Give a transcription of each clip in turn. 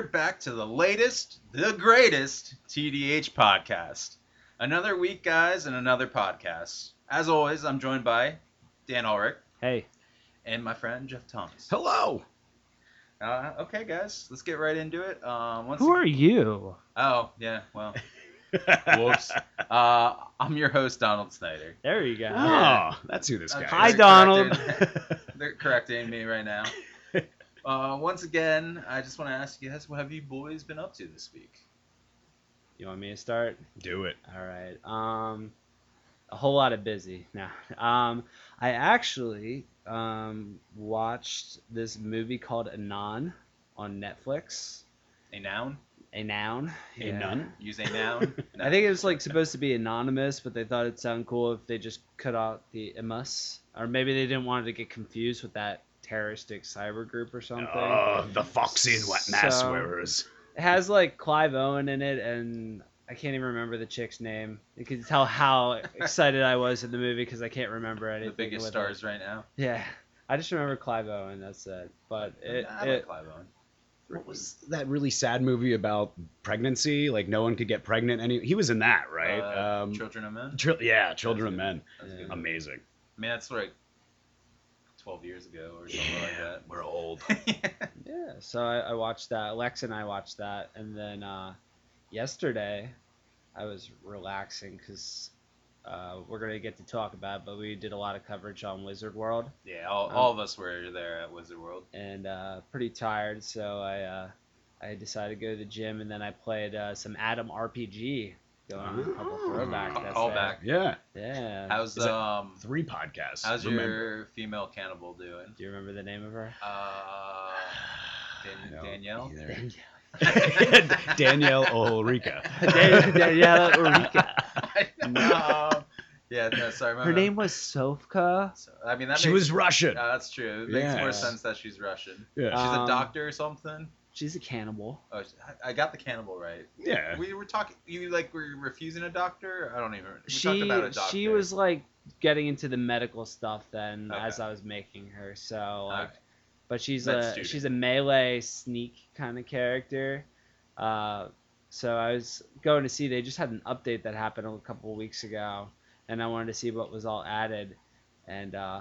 there. You're back to the latest, the greatest TDH podcast. Another week, guys, and another podcast. As always, I'm joined by Dan Ulrich Hey, and my friend Jeff Thomas. Hello. Uh, okay, guys, let's get right into it. Um, once who are you? Oh, yeah, well, whoops. Uh, I'm your host, Donald Snyder. There you go. Oh, that's who this guy Okay, is. Hi, they're Donald. correcting- They're correcting me right now. Uh, once again, I just want to ask you guys, what have you boys been up to this week? You want me to start? Do it. All right. Um, a whole lot of busy now. Um, I actually um watched this movie called Anon on Netflix. A noun? A noun. A nun? Use a noun? I think it was like supposed to be anonymous, but they thought it'd sound cool if they just cut out the mus, or maybe they didn't want it to get confused with that terroristic cyber group or something. Oh, the foxy and wet mask So- wearers. It has like Clive Owen in it, and I can't even remember the chick's name. You can tell how excited I was in the movie because I can't remember anything. the biggest with stars It. right now. Yeah, I just remember Clive Owen. That's it. But it, I like it Clive Owen. What was that really sad movie about pregnancy? Like no one could get pregnant. Any he was in that, right? Uh, um, Children of Men. Chil- yeah, Children of That's Men. Yeah. Amazing. I mean, that's like 12 years ago or something Yeah, like that. we're old. like yeah. So I, I watched that. Alexa and I watched that, and then uh, yesterday I was relaxing because. Uh, we're gonna get to talk about, it, but we did a lot of coverage on Wizard World. yeah, all, Um, all of us were there at Wizard World. and uh, pretty tired, so I uh, I decided to go to the gym, and then I played uh, some ATOM RPG. Going on a couple throwback. that's Call there. back. Yeah, Yeah. How's Is that- um three podcasts. how's remember. your female cannibal doing? Do you remember the name of her? Uh, Dan- I Danielle. either. Danielle Ulrika. Dan- Daniela Ulrika. no. Yeah, no, sorry. my Her bad. name was Sofka. So, I mean, that She makes, was Russian. Uh, that's true. It makes more sense that she's Russian. yeah. She's a Um, doctor or something. She's a cannibal. Oh, I- got the cannibal right. yeah. We were talking. You like were refusing a doctor? I don't even. We she about a doctor. she was like getting into the medical stuff then Okay. as I was making her. So like, Okay. but she's Med a student. she's a melee sneak kind of character. Uh, so I was going to see they just had an update that happened a couple of weeks ago, and I wanted to see what was all added, and uh,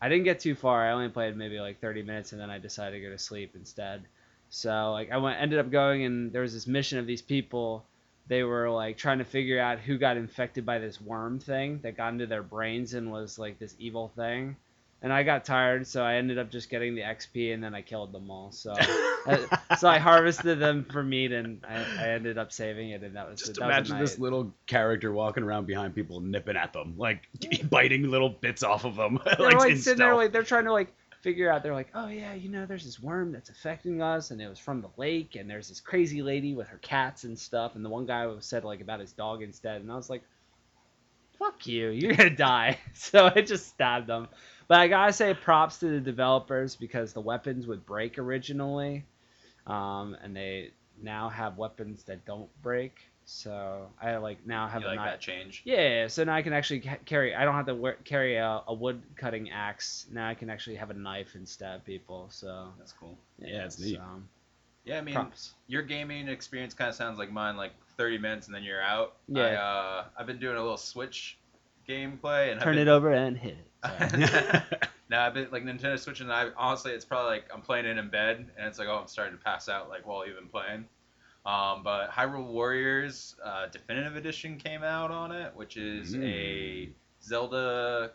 I didn't get too far. I only played maybe like 30 minutes, and then I decided to go to sleep instead. So like I went ended up going, and there was this mission of these people. They were like trying to figure out who got infected by this worm thing that got into their brains and was like this evil thing and I got tired, so I ended up just getting the XP, and then I killed them all. So, uh, so I harvested them for meat, and I, I ended up saving it, and that was Just that was imagine this little character walking around behind people, nipping at them, like biting little bits off of them. They're like, like in sitting there, like they're trying to like figure out. They're like, oh yeah, you know, there's this worm that's affecting us, and it was from the lake, and there's this crazy lady with her cats and stuff, and the one guy said like about his dog instead, and I was like, fuck you, you're gonna die. So I just stabbed them. But I gotta say props to the developers because the weapons would break originally, um, and they now have weapons that don't break. So I like now have You a like knife. that change? Yeah, so now I can actually carry. I don't have to wear, carry a, a wood cutting axe. Now I can actually have a knife and stab people. So That's cool. Yeah, it's neat. so, Yeah, I mean, props. your gaming experience kind of sounds like mine. Like 30 minutes and then you're out. Yeah. I, uh, I've been doing a little Switch gameplay and I've Turn been, it over and hit it. Sorry. no, I've been like Nintendo Switch, and I honestly, it's probably like I'm playing it in bed, and it's like, oh, I'm starting to pass out like while even playing. Um, but Hyrule Warriors uh, Definitive Edition came out on it, which is a Mm. Zelda,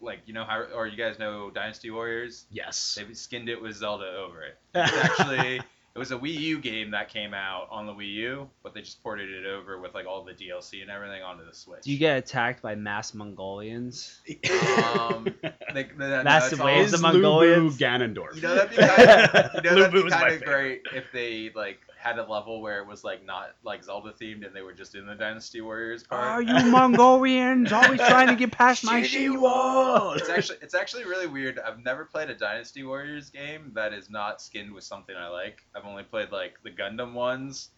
like you know, Hyru- or you guys know Dynasty Warriors. yes. They skinned it with Zelda over it. It's actually it was a Wii U game that came out on the Wii U, but they just ported it over with like all the DLC and everything onto the Switch. Do you get attacked by mass Mongolians? Um, they, they, no, Massive it's all- waves Is of Mongolians? Lu Bu Ganondorf. You know that'd be kind of, you know, that'd be kind of great if they like had a level where it was like not like Zelda themed and they were just in the Dynasty Warriors part. Are you Mongolians always trying to get past my shield wall? It's actually it's actually really weird. I've never played a Dynasty Warriors game that is not skinned with something I like. I've only played like the Gundam ones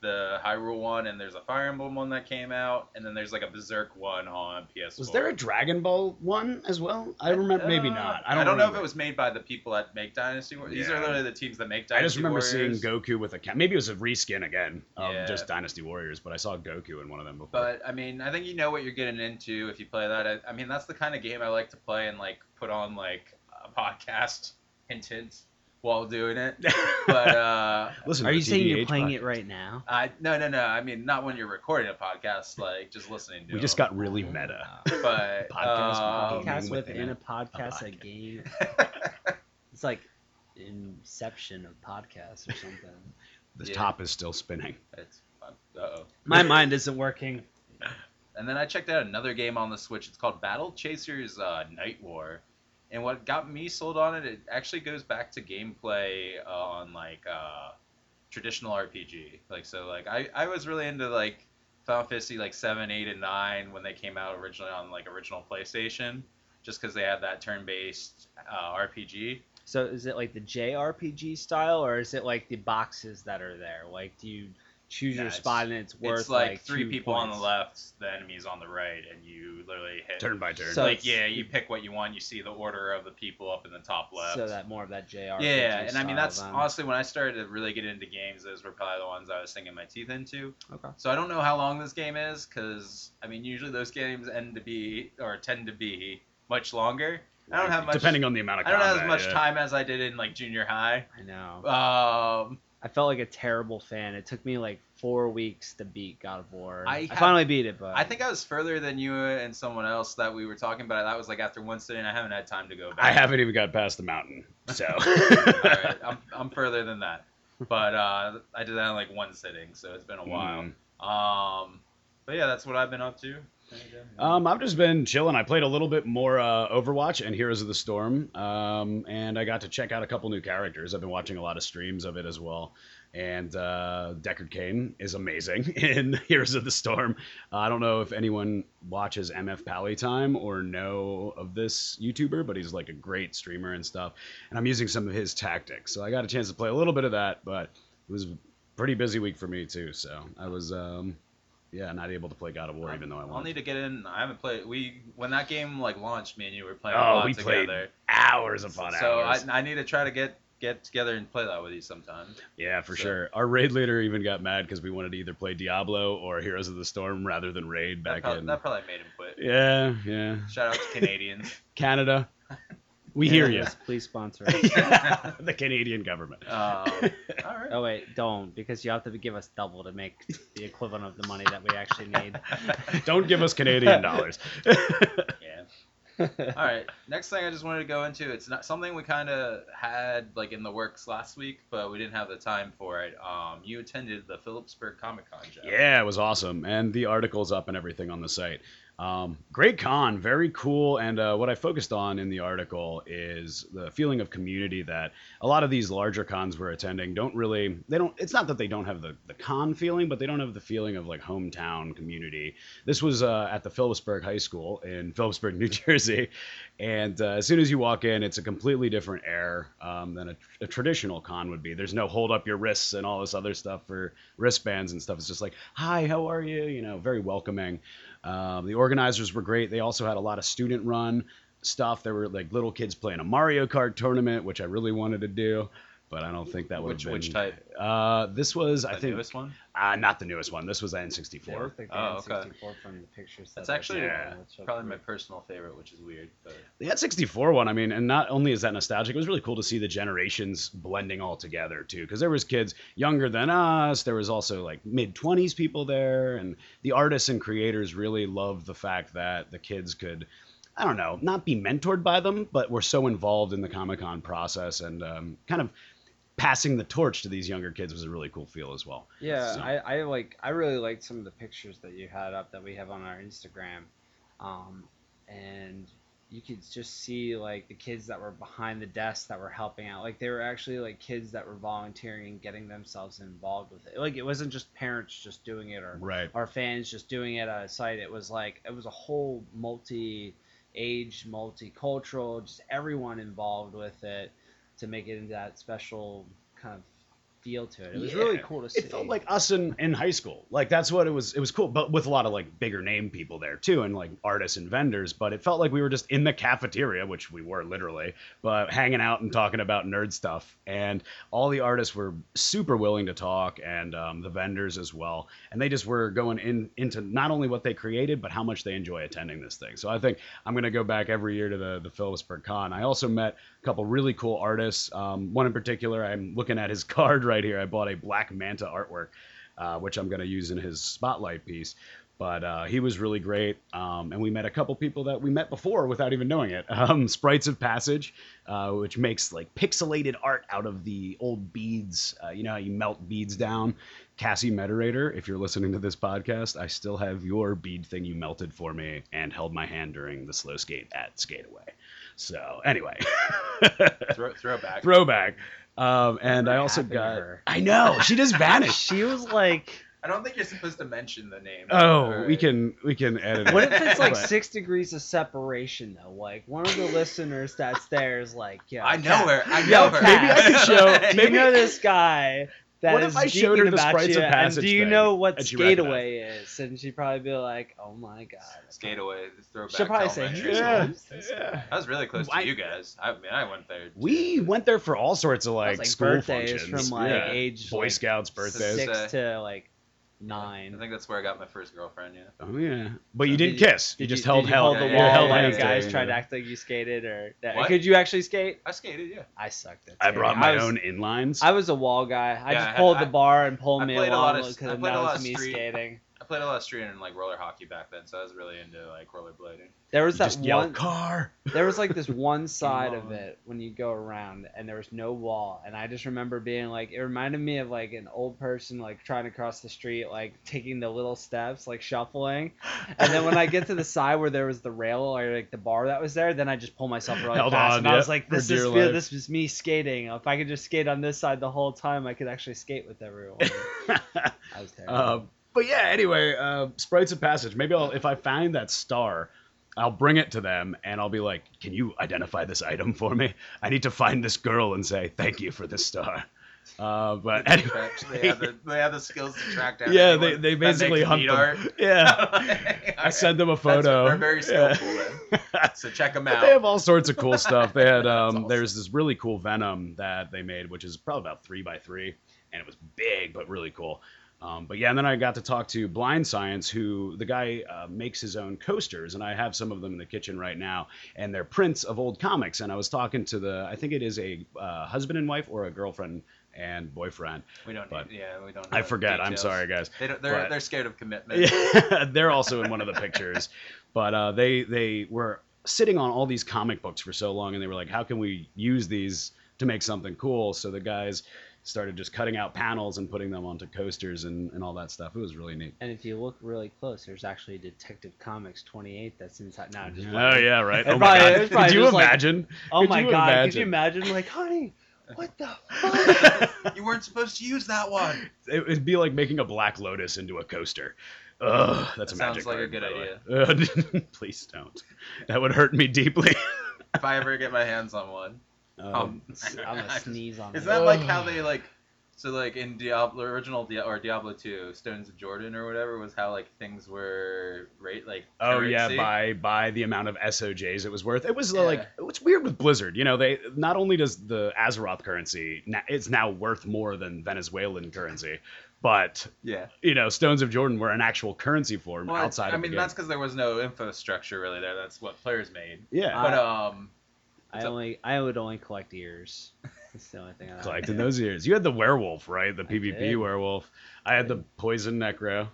the Hyrule one, and there's a Fire Emblem one that came out, and then there's like a Berserk one on PS4. Was there a Dragon Ball one as well? I remember, maybe Uh, not. I I don't, don't, know if it was made by the people that make Dynasty Warriors. These are literally the teams that make Dynasty I just remember Warriors. seeing Goku with a cat. Maybe it was a reskin again of Yeah. just Dynasty Warriors, but I saw Goku in one of them before. But I mean, I think you know what you're getting into if you play that. I, I mean, that's the kind of game I like to play and like put on like a podcast hint hint while doing it. But uh, Listen, Are you the saying you're playing podcast. it right now? I no no no. I mean, not when you're recording a podcast, like just listening to. We just got really meta. But Podcast um, gaming podcast within within a- a podcast, a a game. It's like Inception of podcasts or something. The Yeah. top is still spinning. it's uh oh. My mind isn't working. And then I checked out another game on the Switch. It's called Battle Chasers uh, Nightwar. And what got me sold on it, it actually goes back to gameplay on like uh, traditional RPG. Like so, like I, I was really into like Final Fantasy like seven, eight, and nine when they came out originally on like original PlayStation, just because they had that turn-based uh, RPG. So is it like the JRPG style, or is it like the boxes that are there? Like, do you choose Nah, your spot and it's worth like it's like, three two people on the left, the enemies on the right, and you literally hit. Turn by turn. So like yeah, you pick what you want. You see the order of the people up in the top left. So that more of that JRPG. Yeah, and I mean that's then. honestly when I started to really get into games, those were probably the ones I was sinking my teeth into. Okay. So I don't know how long this game is, because I mean usually those games end to be or tend to be much longer. I don't have much. Depending on the amount of I don't have as much yeah. time as I did in like junior high. I know. Um, I felt like a terrible fan. It took me like four weeks to beat God of War. I I, have- finally beat it, but I think I was further than you and someone else that we were talking about. That was like after one sitting. I haven't had time to go back. I haven't even got past the mountain, so. All right, I'm, I'm further than that, but uh, I did that in like one sitting, so it's been a while. Mm. Um, but yeah, that's what I've been up to. Um, I've just been chilling. I played a little bit more uh, Overwatch and Heroes of the Storm, um, and I got to check out a couple new characters. I've been watching a lot of streams of it as well. And uh, Deckard Cain is amazing in Heroes of the Storm. Uh, I don't know if anyone watches MF Pally Time or know of this YouTuber, but he's like a great streamer and stuff. And I'm using some of his tactics, so I got a chance to play a little bit of that. But it was a pretty busy week for me too, so I was. Um, yeah, not able to play God of War, even though I want. I'll need to get in. I haven't played. We when that game like launched, me and you were playing Oh, a lot we played together. hours upon so hours. I, I need to try to get get together and play that with you sometime. yeah, for so- sure. Our raid leader even got mad because we wanted to either play Diablo or Heroes of the Storm rather than raid That, back in. that probably made him quit. Yeah, yeah. Shout out to Canadians. Canada, we hear you. Yes, please sponsor. us. the Canadian government. Um, all right. oh wait, don't because you have to give us double to make the equivalent of the money that we actually need. Don't give us Canadian dollars. Yeah. All right. Next thing I just wanted to go into. It's not something we kind of had like in the works last week, but we didn't have the time for it. Um, you attended the Phillipsburg Comic Con, Yeah, it was awesome, and the article's up and everything on the site. Um, great con, very cool. And uh, what I focused on in the article is the feeling of community that a lot of these larger cons we're attending don't really. They don't. It's not that they don't have the the con feeling, but they don't have the feeling of like hometown community. This was uh, at the Phillipsburg High School in Phillipsburg, New Jersey, and uh, as soon as you walk in, it's a completely different air um, than a, a traditional con would be. There's no hold up your wrists and all this other stuff for wristbands and stuff. It's just like, hi, how are you? You know, very welcoming. Um, the organizers were great. They also had a lot of student run stuff. There were like little kids playing a Mario Kart tournament, which I really wanted to do, but I don't think that would Which have been. which type? Uh, this was, I The think, newest one. uh, not the newest one. This was the N64. look like the Oh, okay. N64 from the pictures. That's actually. Yeah. Let's Probably through my personal favorite, which is weird. But The N64 one, I mean, and not only is that nostalgic, it was really cool to see the generations blending all together too. Because there was kids younger than us, there was also like mid 20s people there, and the artists and creators really loved the fact that the kids could, I don't know, not be mentored by them, but were so involved in the Comic Con process and um, kind of passing the torch to these younger kids was a really cool feel as well. Yeah, So- I, I like I really liked some of the pictures that you had up that we have on our Instagram, um, and you could just see like the kids that were behind the desk that were helping out. Like they were actually like kids that were volunteering and getting themselves involved with it. Like it wasn't just parents just doing it or Right. or fans just doing it at a site. It was like it was a whole multi-age, multicultural, just everyone involved with it to make it into that special kind of feel to it. It was Yeah. really cool to see. It felt like us in, in high school. Like that's what it was. It was cool, but with a lot of like bigger name people there too, and like artists and vendors. But it felt like we were just in the cafeteria, which we were literally, but hanging out and talking about nerd stuff. And all the artists were super willing to talk, and um, the vendors as well. And they just were going in into not only what they created, but how much they enjoy attending this thing. So I think I'm gonna go back every year to the the Phillipsburg Con. I also met a couple really cool artists. Um, one in particular, I'm looking at his card right here. I bought a Black Manta artwork, uh, which I'm going to use in his spotlight piece. But uh, he was really great, um, and we met a couple people that we met before without even knowing it. Um, Sprites of Passage, uh, which makes like pixelated art out of the old beads. Uh, you know how you melt beads down. Cassie Mederator, if you're listening to this podcast, I still have your bead thing you melted for me and held my hand during the slow skate at Skateaway. So anyway, Throw, throwback. throwback. Um, and Whatever I also happened to got. her? I know she just vanished. she was like, I don't think you're supposed to mention the name. oh, Alright. we can we can edit. what it. if it's like But- six degrees of separation though? Like one of the listeners that's there is like, yeah, I know her. I Yo, know her. maybe I could show- Do you maybe- know this guy? That What is if I showed her geeking the about Sprites you, of and Passage do you thing, know what and Skateaway is? And she'd probably be like, "Oh my god." Skate away. Throwback. She'll probably say, elementary Yeah, yeah. I was really close to I- you guys. I mean, I went there. We went there for all sorts of like, was, like, school birthdays functions. from, like, yeah. age, Boy like, Scouts birthdays. Six. Six uh, to like I think that's where I got my first girlfriend. Yeah. Oh yeah, but you Did did kiss. You Did just you, held did you held hold the yeah, wall held when hands you guys together. tried to act like you skated, or What? could you actually skate? I skated. Yeah. I sucked at. It. I brought skating. my was, own inlines. I was a wall guy. I Yeah, I just had- pulled I- the bar and pulled I me played a lot along of- because I that played a lot was of me street- skating. I played a lot of street and like roller hockey back then, so I was really into like rollerblading. There was You that just yelled one. car. There was like this one side of on. it when you go around, and there was no wall, and I just remember being like, it reminded me of like an old person like trying to cross the street, like taking the little steps, like shuffling, and then when I get to the side where there was the rail or like the bar that was there, then I just pull myself really Held fast, on, and I was like, for this dear is life. this was me skating. If I could just skate on this side the whole time, I could actually skate with everyone. I was terrible. Uh, but yeah, anyway, uh, Sprites of Passage. Maybe I'll, if I find that star, I'll bring it to them and I'll be like, "Can you identify this item for me? I need to find this girl and say thank you for this star." Uh, but anyway, they have the they have the skills to track down. yeah, they, they basically hunt them. art. Yeah, I sent them a That's- photo. they're very Yeah. skillful then. So check them But out. they have all sorts of cool stuff. They had um, awesome. there's this really cool Venom that they made, which is probably about three by three, and it was big but really cool. Um, but yeah, and then I got to talk to Blind Science, who the guy uh, makes his own coasters, and I have some of them in the kitchen right now, and they're prints of old comics. And I was talking to the, I think it is a uh, husband and wife or a girlfriend and boyfriend. we don't. but Need, yeah, we don't. I forget. I'm sorry, guys. They don't, they're they're scared of commitment. Yeah, they're also in one of the pictures. But uh, they they were sitting on all these comic books for so long, and they were like, "How can we use these to make something cool?" So the guys started just cutting out panels and putting them onto coasters and, and all that stuff. It was really neat. and if you look really close, there's actually Detective Comics 28 that's inside. Now, just Oh yeah, right. Oh my it god! Could you just like- imagine? Oh Could my you god! Could you imagine, like, honey, what the fuck? you weren't supposed to use that one. It would be like making a Black Lotus into a coaster. Ugh, that's That a magic sounds like a good idea. the way. Please don't. That would hurt me deeply. If I ever get my hands on one. Um, I'm gonna sneeze on Is it. that like how they like? So like in Diablo original Dia- or Diablo 2, Stones of Jordan or whatever was how like things were rate like. Oh yeah, by by the amount of SOJs it was worth. It was uh, Yeah. like it's weird with Blizzard. You know, they not only does the Azeroth currency na- it's now worth more than Venezuelan currency, but Yeah. you know, Stones of Jordan were an actual currency form Well, outside I of mean the that's because there was no infrastructure really there. That's what players made. Yeah, But I- I only, I would only collect ears. That's the only thing I collecting those ears. You had the werewolf, right? The PvP did. werewolf. I had the poison necro,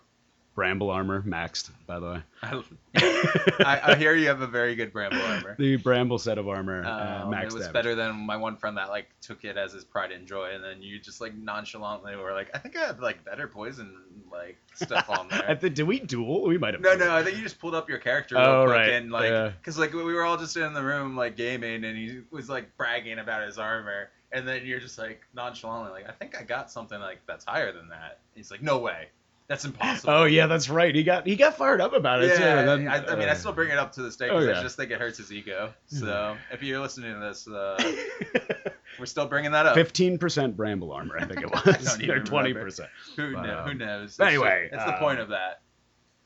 bramble armor maxed, by the way. I, I hear you have a very good bramble armor. the bramble set of armor, uh, Um, maxed it was better than my one friend that like took it as his pride and joy, and then you just like nonchalantly were like, I think I have like better poison like stuff on I there. think, did we duel? We might have. No, dueled. no, I think you just pulled up your character real Oh, quick right, and like, yeah. cause like we were all just in the room like gaming, and he was like bragging about his armor, and then you're just like nonchalantly like, I think I got something like that's higher than that. He's like, No way, that's impossible. Oh yeah, that's right. He got he got fired up about it too. Yeah, and then, I, I mean, I uh, still bring it up to this day Oh, yeah. I just think it hurts his ego. So if you're listening to this, uh, We're still bringing that up. Fifteen percent bramble armor, I think it. Was, or twenty percent. Who, But, know, um, who knows? but anyway, that's the uh, point of that.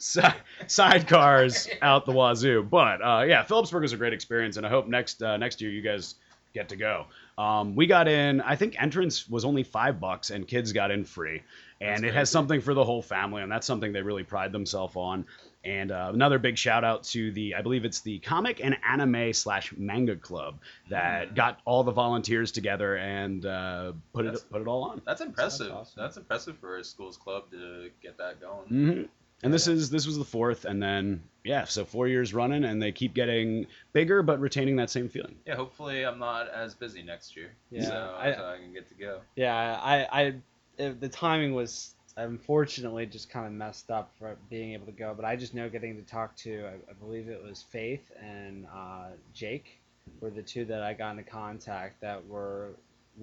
Si- sidecars out the wazoo. But uh, yeah, Phillipsburg was a great experience, and I hope next uh, next year you guys get to go. Um, we got in. I think entrance was only five bucks, and kids got in free. And it has crazy. something for the whole family, and that's something they really pride themselves on. And uh, another big shout out to the, I believe it's the comic and anime slash manga club that Mm. got all the volunteers together and uh, put That's- it put it all on. That's impressive. awesome. That's impressive for a schools club to get that going. hmm And this is this was the fourth, and then yeah, so four years running, and they keep getting bigger, but retaining that same feeling. Yeah, hopefully I'm not as busy next year. Yeah, so, I- so I can get to go. Yeah, I, I, it, the timing was unfortunately just kind of messed up for being able to go. But I just know getting to talk to, I, I believe it was Faith and uh, Jake, were the two that I got into contact that were,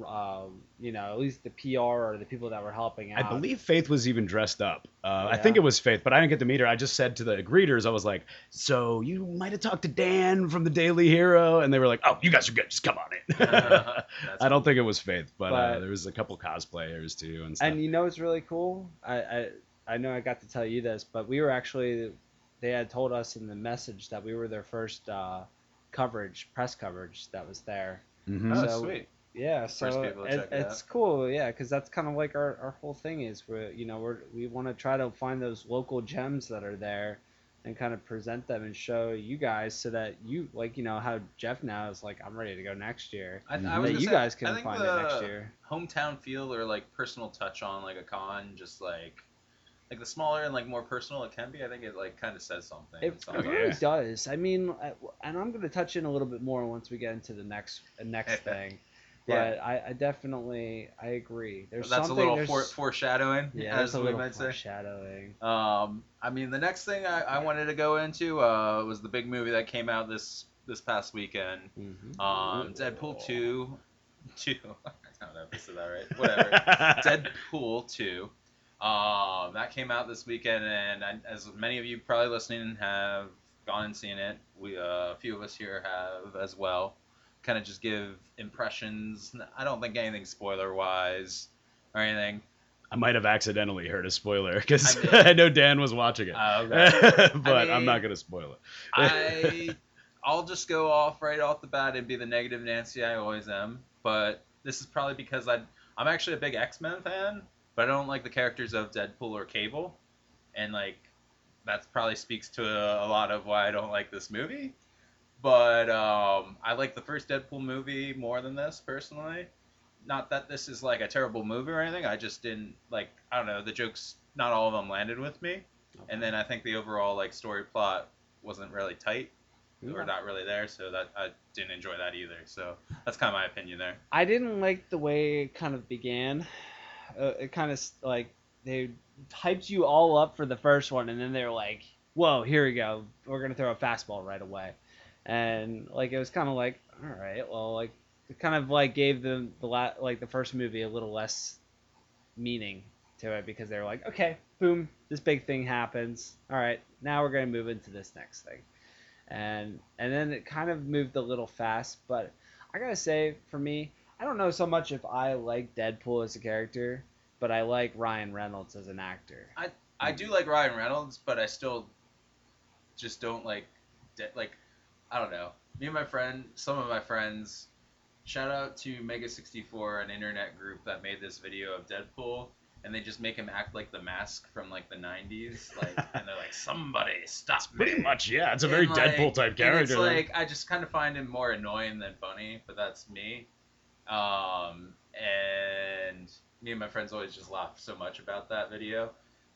um, you know, at least the PR or the people that were helping I believe Faith was even dressed up. Uh, I think it was Faith, but I didn't get to meet her. I just said to the greeters, I was like, "So you might have talked to Dan from the Daily Hero," and they were like, "Oh, you guys are good. Just come on in." That's I don't think it was Faith, but, uh, there was a couple cosplayers too and stuff. And you know what's really cool? I, I I know I got to tell you this, but we were actually they had told us in the message that we were their first uh, coverage, press coverage that was there. Mhm. Oh, So- sweet. Yeah, so it, it's cool, yeah, because that's kind of like our, our whole thing is we you know we're we want to try to find those local gems that are there, and kind of present them and show you guys so that you like you know how Jeff now is like I'm ready to go next year. I, I That was that gonna you say, guys I can think find the it next year. Hometown feel or like personal touch on like a con, just like like the smaller and like more personal it can be. I think it like kind of says something. It, it really does. I mean, I, and I'm going to touch in a little bit more once we get into the next next thing. But Yeah. I, I definitely I agree. There's That's a little for, foreshadowing, yeah, as that's a we little might say. foreshadowing. Um, I mean, the next thing I, I wanted to go into uh, was the big movie that came out this this past weekend. hmm Um, Deadpool two, two. I don't know if I said that right. Whatever. Deadpool 2. Um, that came out this weekend, and I, as many of you probably listening have gone and seen it, we uh, a few of us here have as well. Kind of just give impressions. I don't think anything spoiler wise or anything. I might have accidentally heard a spoiler because I did. I, know Dan was watching it, Uh, okay. but I I'm not gonna spoil it. I I'll just go off right off the bat and be the negative Nancy I always am. But this is probably because I I'm actually a big X Men fan, but I don't like the characters of Deadpool or Cable, and like that probably speaks to a, a lot of why I don't like this movie. But um, I like the first Deadpool movie more than this personally. Not that this is like a terrible movie or anything. I just didn't like. I don't know. The jokes, not all of them landed with me. And then I think the overall like story plot wasn't really tight or not really there, so that I didn't enjoy that either. So that's kind of my opinion there. I didn't like the way it kind of began. Uh, it kind of like they hyped you all up for the first one, and then they were like, "Whoa, here we go. We're gonna throw a fastball right away," and like it was kind of like, "All right, well, like it kind of like gave the the la- like the first movie a little less meaning to it because they were like, "Okay, boom, this big thing happens. All right, now we're gonna move into this next thing," and and then it kind of moved a little fast, but I gotta say, for me, I don't know so much if I like Deadpool as a character, but I like Ryan Reynolds as an actor. I I do like Ryan Reynolds, but I still just don't like de- like I don't know. Me and my friend, some of my friends, shout out to Mega64, an internet group that made this video of Deadpool. And they just make him act like the mask from like the '90s, like, and they're like, "Somebody stop me!" Pretty much, yeah. It's a very And, like- Deadpool type and character. It's like I just kind of find him more annoying than funny, but that's me. Um, and me and my friends always just laugh so much about that video.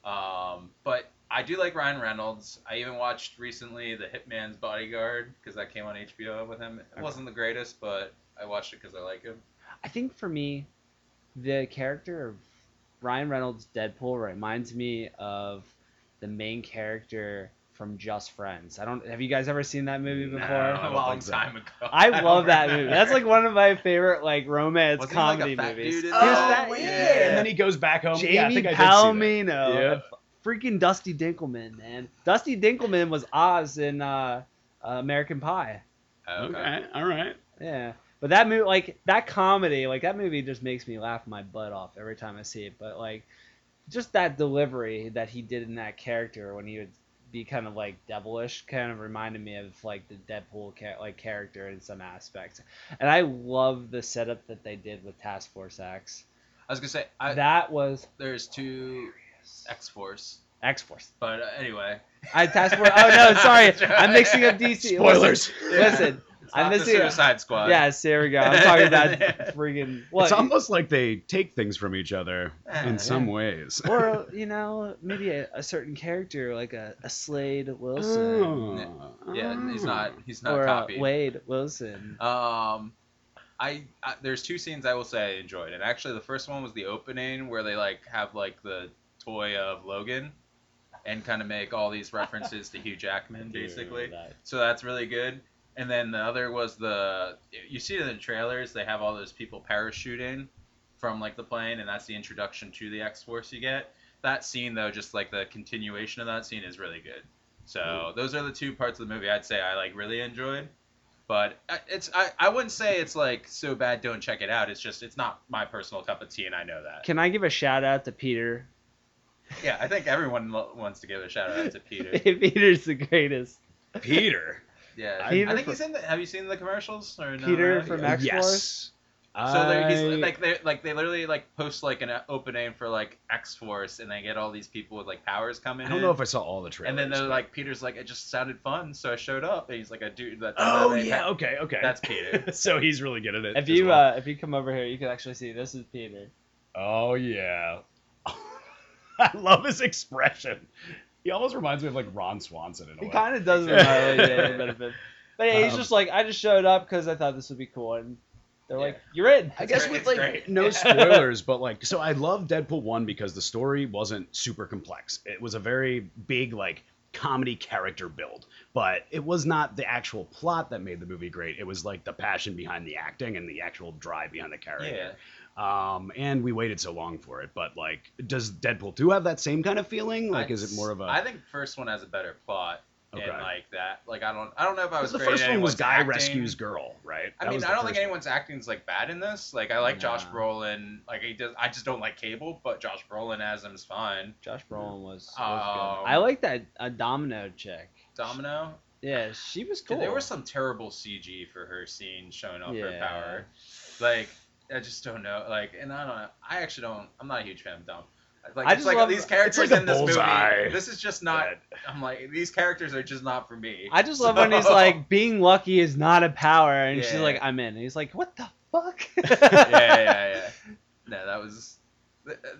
Um, but I do like Ryan Reynolds. I even watched recently The Hitman's Bodyguard because that came on HBO with him. It Okay. wasn't the greatest, but I watched it because I like him. I think for me, the character of Ryan Reynolds Deadpool reminds me of the main character from Just Friends. I don't. Have you guys ever seen that movie before? No, I a don't long so. time ago. I don't love that movie. That's like one of my favorite like romance Wasn't he like a comedy fat movies. dude in He that? Oh, yeah. yeah. and then he goes back home. Jamie yeah, I think I did see that. Palamino, Yeah. Freaking Dusty Dinkleman, man. Dusty Dinkleman was Oz in uh, uh, American Pie. Okay. Okay, all right. Yeah, But that movie, like that comedy, like that movie, just makes me laugh my butt off every time I see it. But like, just that delivery that he did in that character when he would be kind of like devilish, kind of reminded me of like the Deadpool cha- like character in some aspects. And I love the setup that they did with Task Force X. I was gonna say I, that was there's two X Force, X Force. but uh, anyway. I Task Force. Oh no, sorry, I'm mixing up DC. Spoilers. Listen, listen. It's I'm not the missing a- Suicide Squad. Yes, there we go. I'm talking about freaking what? It's almost like they take things from each other Yeah, in yeah. some ways. or you know maybe a, a certain character like a, a Slade Wilson Oh. Yeah, he's not. He's not or a copied. Wade Wilson. Um, I, I there's two scenes I will say I enjoyed, and actually the first one was the opening where they like have like the toy of Logan, and kind of make all these references to Hugh Jackman basically. That- So that's really good. And then the other was the you see in the trailers they have all those people parachuting from like the plane, and that's the introduction to the X Force you get. That scene though, just like the continuation of that scene is really good. So those are the two parts of the movie I'd say I like really enjoyed. But uh, it's I, I wouldn't say it's like so bad don't check it out. It's just it's not my personal cup of tea and I know that. Can I give a shout out to Peter? Yeah, I think everyone lo- wants to give a shout out to Peter. Peter's the greatest. Peter. Yeah, Peter I think fr- he's in the. Have you seen the commercials or no? Peter Right? from X Force. Yes. So they're, he's like they like they literally like post like an opening for like X Force and they get all these people with like powers coming I don't in. know if I saw all the trailers. and then they're but- like Peter's like it just sounded fun so I showed up and he's like a dude that. Oh that- yeah, okay, okay. That's Peter. so he's really good at it. If as you well. uh, if you come over here, you can actually see this is Peter. Oh yeah. I love his expression. He almost reminds me of like Ron Swanson in a He way. kind of does remind me a little bit. But yeah, he's Um, just like I just showed up because I thought this would be cool, and they're Yeah. like, "You're in." I guess great, with like great. no spoilers, but like so I love Deadpool 1 because the story wasn't super complex. It was a very big like comedy character build, but it was not the actual plot that made the movie great. It was like the passion behind the acting and the actual drive behind the character. Yeah. Um and we waited so long for it, but like does Deadpool 2 have that same kind of feeling? Like I- is it more of a I think first one has a better plot Okay. and like that. Like I don't I don't know if I was the first one was guy acting. rescues girl, right? I That mean, I don't think first one. anyone's acting is like bad in this. Like, I like Josh Brolin. Like, he does. I just don't like Cable, but Josh Brolin as him is fine. Josh Brolin was, was Um, good. I like that a Domino chick. Domino. Yeah, she was cool. Dude, there was some terrible CG for her scene showing off her power. Like, I just don't know. Like, and I don't know. I actually don't. I'm not a huge fan of Dom. Like, I just like love- these characters like in this bullseye. movie. This is just not. Dead. I'm like, these characters are just not for me. I just love So- when he's like, "Being lucky is not a power," and she's like, "I'm in." And he's like, "What the fuck?" yeah, yeah, yeah. No, that was.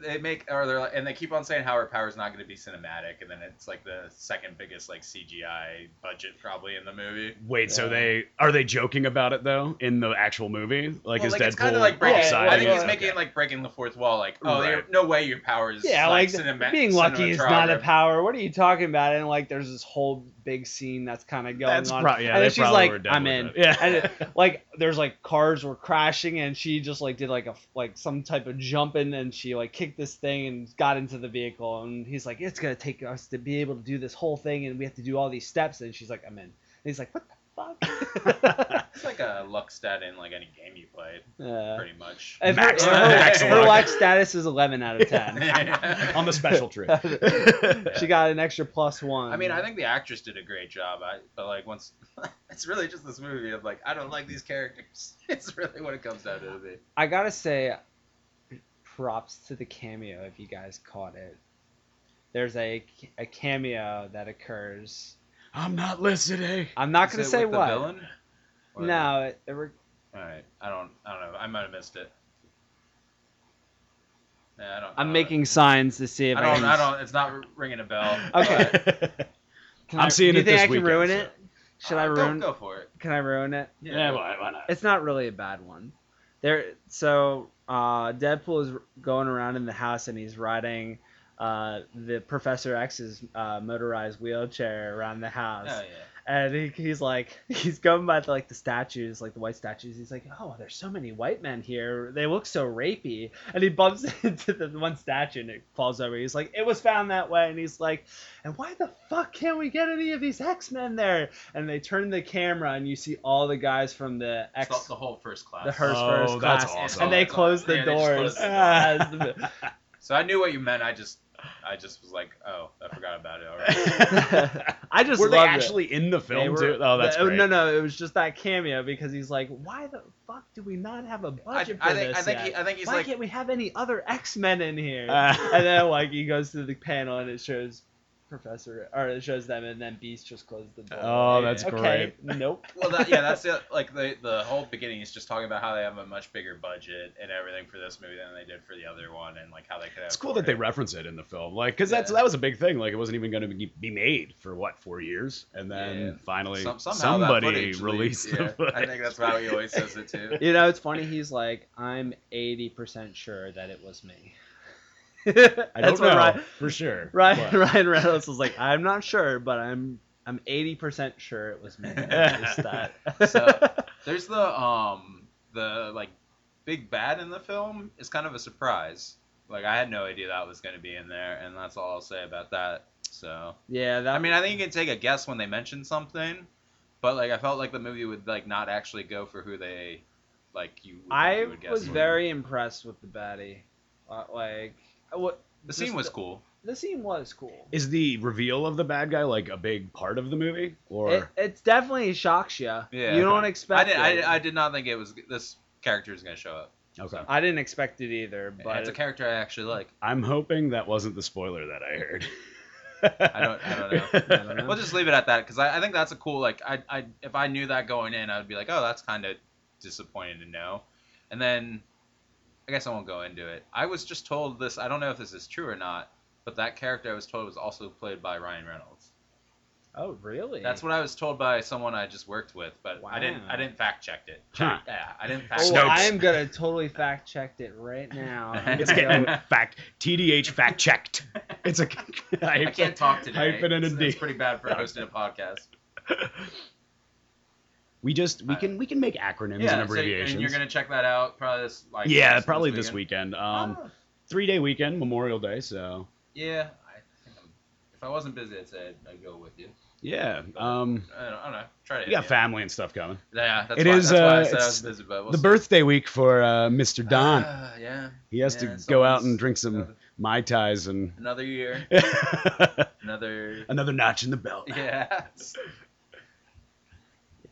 They make or they're like, and they keep on saying how her power is not going to be cinematic, and then it's like the second biggest like CGI budget probably in the movie. Wait, so they are they joking about it though in the actual movie? Like well, is like Deadpool it's kind of like breaking. offside I think of he's it? making it like breaking the fourth wall. Like, oh, there, Right. no way your power is Yeah, like, cinema- being lucky is not a power. What are you talking about? And like, there's this whole big scene that's kind of going That's on. pro- yeah, and they then she's probably like, were dead "I'm with in." it. Yeah. And it, like, there's like cars were crashing, and she just like did like a like some type of jumping, and she like kicked this thing and got into the vehicle. And he's like, "It's gonna take us to be able to do this whole thing, and we have to do all these steps." And she's like, "I'm in." And he's like, "What the fuck?" It's like a luck stat in like any game you played, Uh, pretty much. if her- Max- her, max her luck. luck status is 11 out of 10. on the special trip. she got an extra plus one. I mean, I think the actress did a great job. I, but like once, it's really just this movie of like I don't like these characters. It's really what it comes down to me. I gotta say, props to the cameo if you guys caught it. There's a, a cameo that occurs. I'm not listening. I'm not gonna say with what. The villain? Or No, it, there were, The, all right. I don't. I don't know. I might have missed it. Yeah, I don't. I I'm don't making signs to see if I I, don't. can. I don't. It's not ringing a bell. Okay. I'm I, seeing do you think I can weekend, ruin so- it? Should Uh, I go- ruin? Go, for it. Can I ruin it? yeah, why, why not? It's not really a bad one. There, so uh, Deadpool is going around in the house and he's riding uh, the Professor X's uh, motorized wheelchair around the house. Oh yeah. And he, he's like, he's going by the, like the statues, like the white statues. He's like, oh, there's so many white men here. They look so rapey. And he bumps into the one statue and it falls over. He's like, it was found that way. And he's like, and why the fuck can't we get any of these X Men there? And they turn the camera and you see all the guys from the It's X, the, the whole first class. the Hearst Oh, first that's class, awesome. and they That's close awesome. the Yeah, they close doors. the door. So I knew what you meant. I just, I just was like, oh, I forgot about it already. I just Were they loved it. actually in the They film were- too? Oh, that's the- great. No, no, it was just that cameo because he's like, why the fuck do we not have a I, budget I for think, this I think, yet? he, I think he's why like, can't we have any other X Men in here? Ah. and then like he goes to the panel and it shows Professor, or it shows them, and then Beast just closed the door. Oh, that's okay, nope. well, that, yeah, that's it. Like the the whole beginning is just talking about how they have a much bigger budget and everything for this movie than they did for the other one, and like how they could. It's cool that they reference it in the film, like, because that's that was a big thing. Like, it wasn't even going to be, be made for what four years, and then Yeah. finally Some, somebody footage released leaked, yeah. footage. I think that's how he always says it too. You know, it's funny. He's like, I'm 80% sure that it was me. I That's don't what know Ryan, for sure. Ryan, but- Ryan Reynolds was like, I'm not sure, but I'm I'm 80% sure it was me. That. So- There's the um the like big bad in the film is kind of a surprise. Like I had no idea that was going to be in there, and that's all I'll say about that. So yeah, that. I mean, I think you can take a guess when they mention something, but like I felt like the movie would like not actually go for who they like you. would I you would was very impressed with the baddie. Uh, like, what The scene was the- cool. The scene was cool. Is the reveal of the bad guy like a big part of the movie, or It, it's definitely shocks you. Yeah. you don't expect. I did. It. I, I did not think it was this character is going to show up. okay? I didn't expect it either, But but it's a character I actually like. I'm hoping that wasn't the spoiler that I heard. I don't. I don't know. I don't know. We'll just leave it at that because I, I think that's a cool like I, I if I knew that going in I would be like oh that's kind of disappointing to know, and then I guess I won't go into it. I was just told this. I don't know if this is true or not, but that character I was told was also played by Ryan Reynolds. Oh, really? That's what I was told by someone I just worked with, but I didn't. I didn't fact check it. Yeah, I didn't fact Oh, check. Snopes. I am gonna totally fact check it right now. It's getting go- fact TDH fact checked. It's a I can't talk today. Hyphen and a it's, it's pretty bad for hosting a podcast. We just we can we can make acronyms yeah, and so- abbreviations. and you're gonna check that out probably this like yeah, this probably this weekend? weekend. Um, Ah. three day weekend, Memorial Day. So Yeah, I think I'm, if I wasn't busy, I'd say I'd, I'd go with you. yeah, um, I don't, I don't know. Try to. we got yeah. family and stuff coming. Yeah, that's It why, is, That's why I uh, said I was it's busy, but we'll the see. birthday week for uh, Mr. Don. Ah, yeah. he has yeah, to go out and drink some another, mai tais and another year, another. another notch in the belt. Yeah.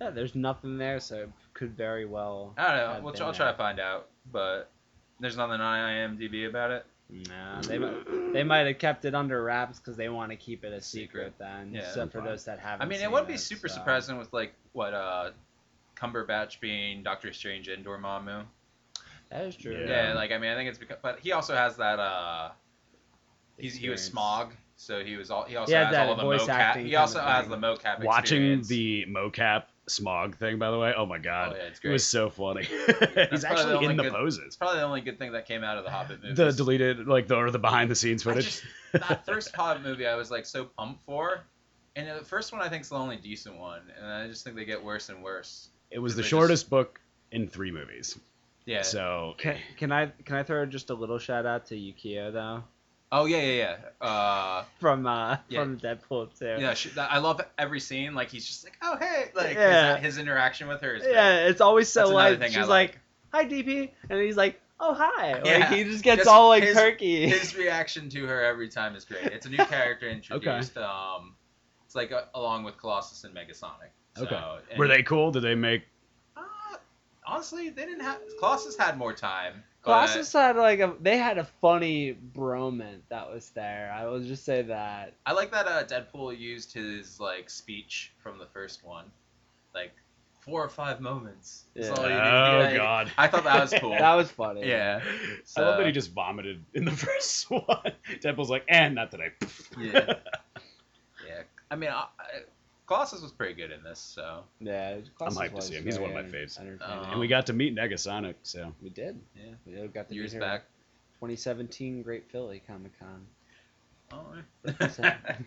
Yeah, there's nothing there, so it could very well. I don't know. We'll, been I'll try to find out, but there's nothing on IMDb about it. Nah, they might, they might have kept it under wraps because they want to keep it a secret. Secret. Then, Yeah. except for Fine. those that haven't. I mean, it wouldn't be it, super so. surprising with like what uh, Cumberbatch being Doctor Strange and Dormammu. That is true. Yeah. like I mean, I think it's because, but he also has that uh, he's he was Smaug, so he was all he also He has that all the voice mocap. He also has thing. the mocap. Watching experience. the mocap Smaug thing, by the way. Oh my god, Oh, yeah, it's it was so funny. He's probably the actually in the good- poses. It's probably the only good thing that came out of the Hobbit movies. The deleted, like the or the behind the scenes footage. just, that first Hobbit movie, I was like so pumped for, and the first one I think is the only decent one, and I just think they get worse and worse. it was the they just- shortest book in three movies. Yeah. So Can, can I can I throw just a little shout out to Yukio though Oh yeah, yeah, yeah. Uh, from uh Yeah. from Deadpool too. yeah. She, I love every scene. Like he's just like, oh hey, like his- Yeah. his, interaction with her is great. Yeah, it's always so That's like she's like. like, "Hi, DP," and he's like, "Oh, hi." Like Yeah. he just gets Just all like his- perky. His reaction to her every time is great. It's a new character introduced. Um, it's like uh along with Colossus and Negasonic. So, Okay. and- were they cool? Did they make? Uh, honestly, they didn't have. Colossus had more time. But- Colossus had like a they had a funny bromance that was there. I will just say that. I like that uh, Deadpool used his like speech from the first one, like four or five moments. Yeah. all you. Oh Like, god. I thought that was cool. That was funny. yeah. I love that he just vomited in the first one. Deadpool's like, and not today. Yeah. Yeah. I mean, I, I, Colossus was pretty good in this, so Yeah, Colossus I'm hyped to was see him. He's one of my faves. entertaining. Um, and we got to meet Negasonic, so we did. yeah. We got to Years meet back. 2017 Great Philly Comic Con. Oh, What's yeah. that?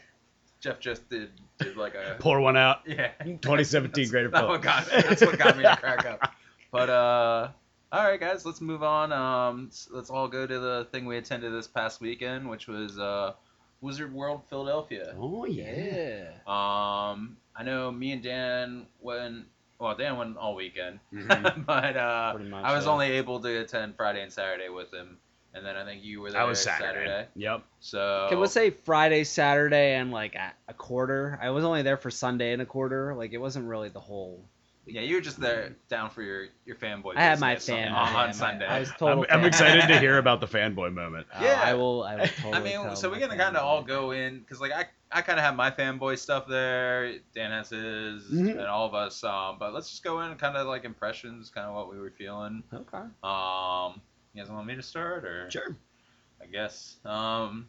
Jeff just did did like a Pour one out. yeah. 2017 That's- Greater Philly. what got. That's what got me to crack up. But uh, all right, guys, let's move on. Um, let's all go to the thing we attended this past weekend, which was uh, Wizard World Philadelphia. Oh yeah. Um, I know me and Dan went. Well, Dan went all weekend, Mhm. but uh, much, I was yeah. only able to attend Friday and Saturday with him, and then I think you were there That was Saturday. Yep. So Can we say Friday, Saturday, and like a, a quarter? I was only there for Sunday and a quarter. Like it wasn't really the whole. Yeah, you were just there down for your your fanboy. I had my business fan on, yeah, on my- Sunday. I was I'm. I'm fan. excited to hear about the fanboy moment. Uh, Yeah. I will. I will totally. I mean, so we're gonna kind of all go in because like I I kind of have my fanboy stuff there. Dan has his, Mhm. and all of us. Um, but let's just go in kind of like impressions, kind of what we were feeling. Okay. Um, you guys want me to start or? Sure. I guess. Um,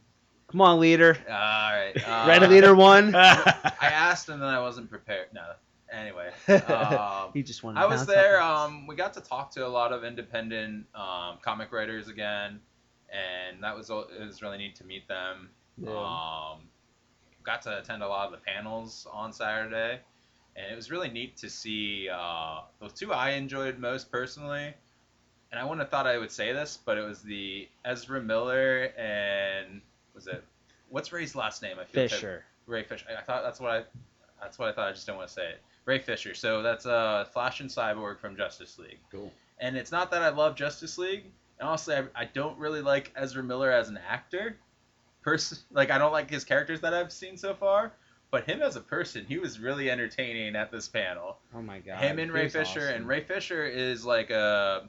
Come on, leader. all right. Uh, Red leader one. I asked and then I wasn't prepared. No. Anyway. Um, he just wanted. I was there. Um, we got to talk to a lot of independent um, comic writers again, and that was it was really neat to meet them. Yeah. Um, got to attend a lot of the panels on Saturday, and it was really neat to see uh, the two I enjoyed most personally. And I wouldn't have thought I would say this, but it was the Ezra Miller and was it what's Ray's last name? I feel like Fisher. Ray Fisher. I thought that's what I that's what I thought. I just don't want to say it. Ray Fisher. So that's uh, Flash and Cyborg from Justice League. Cool. And it's not that I love Justice League. And honestly, I, I don't really like Ezra Miller as an actor. Person, like I don't like his characters that I've seen so far. But him as a person, he was really entertaining at this panel. Oh my god. him and Ray Fisher, awesome. and Ray Fisher is like a.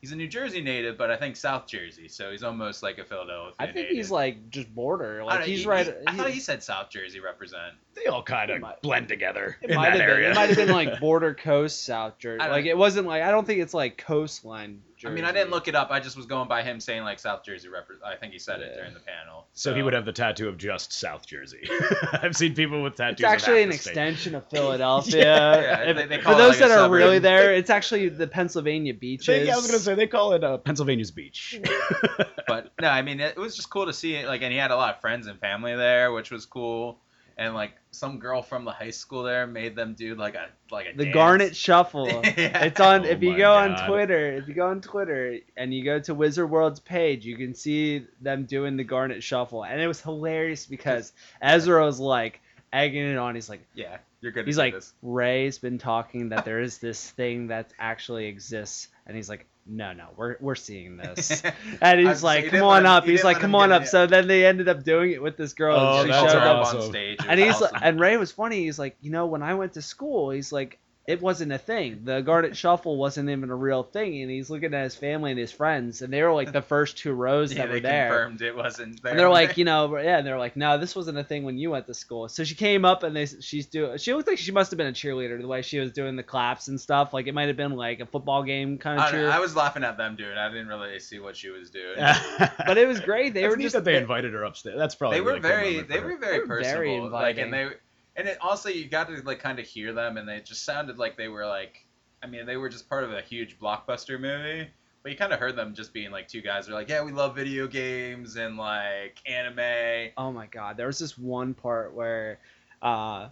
He's a New Jersey native, but I think South Jersey, so he's almost like a Philadelphia. I think native. he's like just border. Like he's he- right. he- I thought he said South Jersey represent. They all kind of might- blend together It in might that have area. been. It might have been like border coast South Jersey. Like it wasn't like I don't think it's like coastline. I mean, I didn't look it up. I just was going by him saying like South Jersey represent. I think he said it during the panel. so he would have the tattoo of just South Jersey. I've seen people with tattoos. It's actually an state. extension of Philadelphia. Yeah, If- they- they for call it those like that are really there, it's actually the Pennsylvania beaches. They, yeah, I was gonna say they call it uh, Pennsylvania's beach. But no, I mean, it, it was just cool to see it. Like, and he had a lot of friends and family there, which was cool. And like some girl from the high school there made them do like a like a the dance. Garnet Shuffle. Yeah. It's on. Oh if you go God. on Twitter, if you go on Twitter and you go to Wizard World's page, you can see them doing the Garnet Shuffle, and it was hilarious because Ezra was like egging it on. He's like, Yeah, you're good. he's like, this. Ray's been talking that there is this thing that actually exists, and he's like, no, no, we're we're seeing this. And he's like, come on up. He's like, come on up. So then they ended up doing it with this girl. Oh, and she She that's showed showed up. up awesome. on stage. It And was he's awesome. and Ray was funny. He's like, you know, when I went to school, he's like, it wasn't a thing. The Garnet Shuffle wasn't even a real thing. And he's looking at his family and his friends, and they were like the first two rows yeah, that they were there. confirmed it wasn't there. And they're like, you know, yeah, and they're like, no, this wasn't a thing when you went to school. So she came up and they, she's doing, she looked like she must have been a cheerleader the way she was doing the claps and stuff. Like it might have been like a football game kind of I, cheer. know, I was laughing at them doing. I didn't really see what she was doing. but it was great. They That's were neat just that they invited her upstairs. That's probably they were really very moment they were very They were personable very like and they and it also you got to like kind of hear them and they just sounded like they were like i mean they were just part of a huge blockbuster movie but you kind of heard them just being like two guys who are like yeah we love video games and like anime Oh my god, there was this one part where uh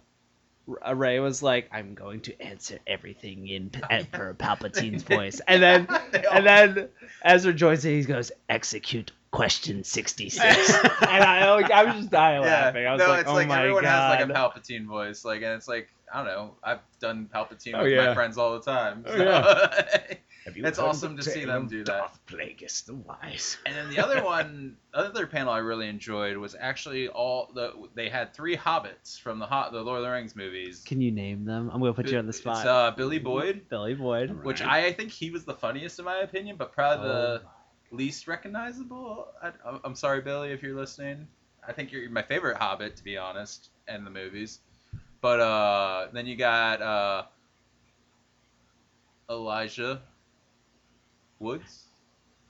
Ray was like, "I'm going to answer everything in Emperor Palpatine's voice," and then and then Ezra joins in. He goes, "Execute question 66," and I like, I was just dying yeah laughing. I was no like, it's "Oh like my everyone god!" has like a palpatine voice like and it's like i don't know i've done palpatine Oh, with yeah. my friends all the time Oh, yeah. Have It's awesome to see them of do that. Darth Plagueis the Wise. And then the other one, the other panel I really enjoyed was actually all the they had three hobbits from the hot the Lord of the Rings movies. Can you name them? I'm gonna put you on the It's spot. uh, Billy Boyd, Billy Boyd. Alright. which I, I think he was the funniest in my opinion, but probably Oh. the least recognizable. I, I'm- I'm sorry, Billy, if you're listening. I think you're my favorite Hobbit, to be honest, in the movies. But uh, then you got uh, Elijah Woods.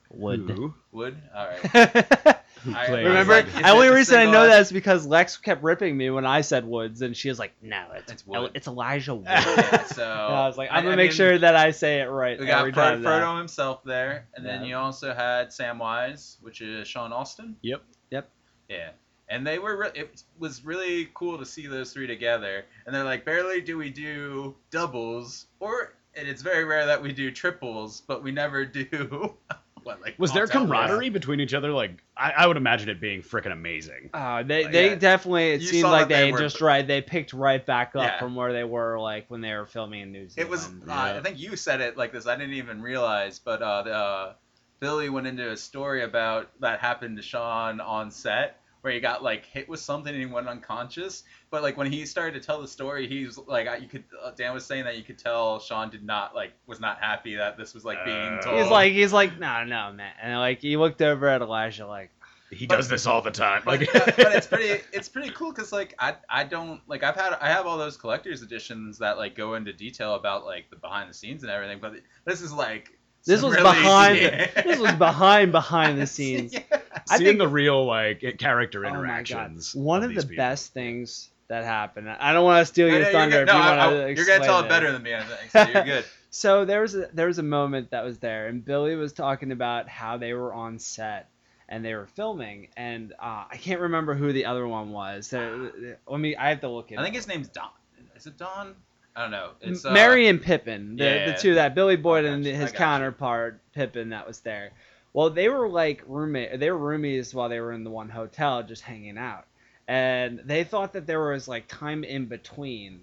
Wood. Who? Wood. All right. Who I- Remember, like, the only it reason I know that is because Lex kept ripping me when I said Woods, and she was like, "No, it's It's Wood. it's Elijah Wood." Yeah, so And I was like, I- I'm gonna I make mean, sure that I say it right We got every Fro- time. Frodo himself there, and then you also had Samwise, which is Sean Austin. Yep. Yep. Yeah, and they were. Re- it was really cool to see those three together. And they're like, barely do we do doubles, or and it's very rare that we do triples, but we never do. what, like Was there Montel camaraderie between each other? Like, I, I would imagine it being freaking amazing. Uh, they Like, they yeah. definitely it You seemed like they they, were- just right they picked right back up Yeah. from where they were like when they were filming in New Zealand. It was. Uh, I think you said it like this. I didn't even realize, but uh, the, uh, Billy went into a story about that happened to Sean on set, where he got like hit with something and he went unconscious. But like when he started to tell the story, he was like, I- you could. Uh, Dan was saying that you could tell Sean did not like was not happy that this was like being Uh, told. he's like he's like no no man and like he looked over at Elijah like He But- does this all the time. Like, but, but it's pretty it's pretty cool because like I I don't like I've had I have all those collector's editions that like go into detail about like the behind the scenes and everything, but this is like this was really- behind Yeah. this was behind behind the scenes. Yeah. I seeing think- the real like character Oh my god! interactions. One of, these the people. best things that happened. I don't want to steal No, your no, you're thunder. good. if No, I, I, you're gonna tell it better than me. I think. So you're good. So there was a, there was a moment that was there, and Billy was talking about how they were on set and they were filming, and uh, I can't remember who the other one was. There- let me. I have to look it. I think his name's Don. Is it Don? I don't know. It's uh, Merry and Pippin, the, yeah. the two that Billy Boyd and his got you. counterpart Pippin that was there. Well, they were like roommate. They were roomies while they were in the one hotel, just hanging out, and they thought that there was like time in between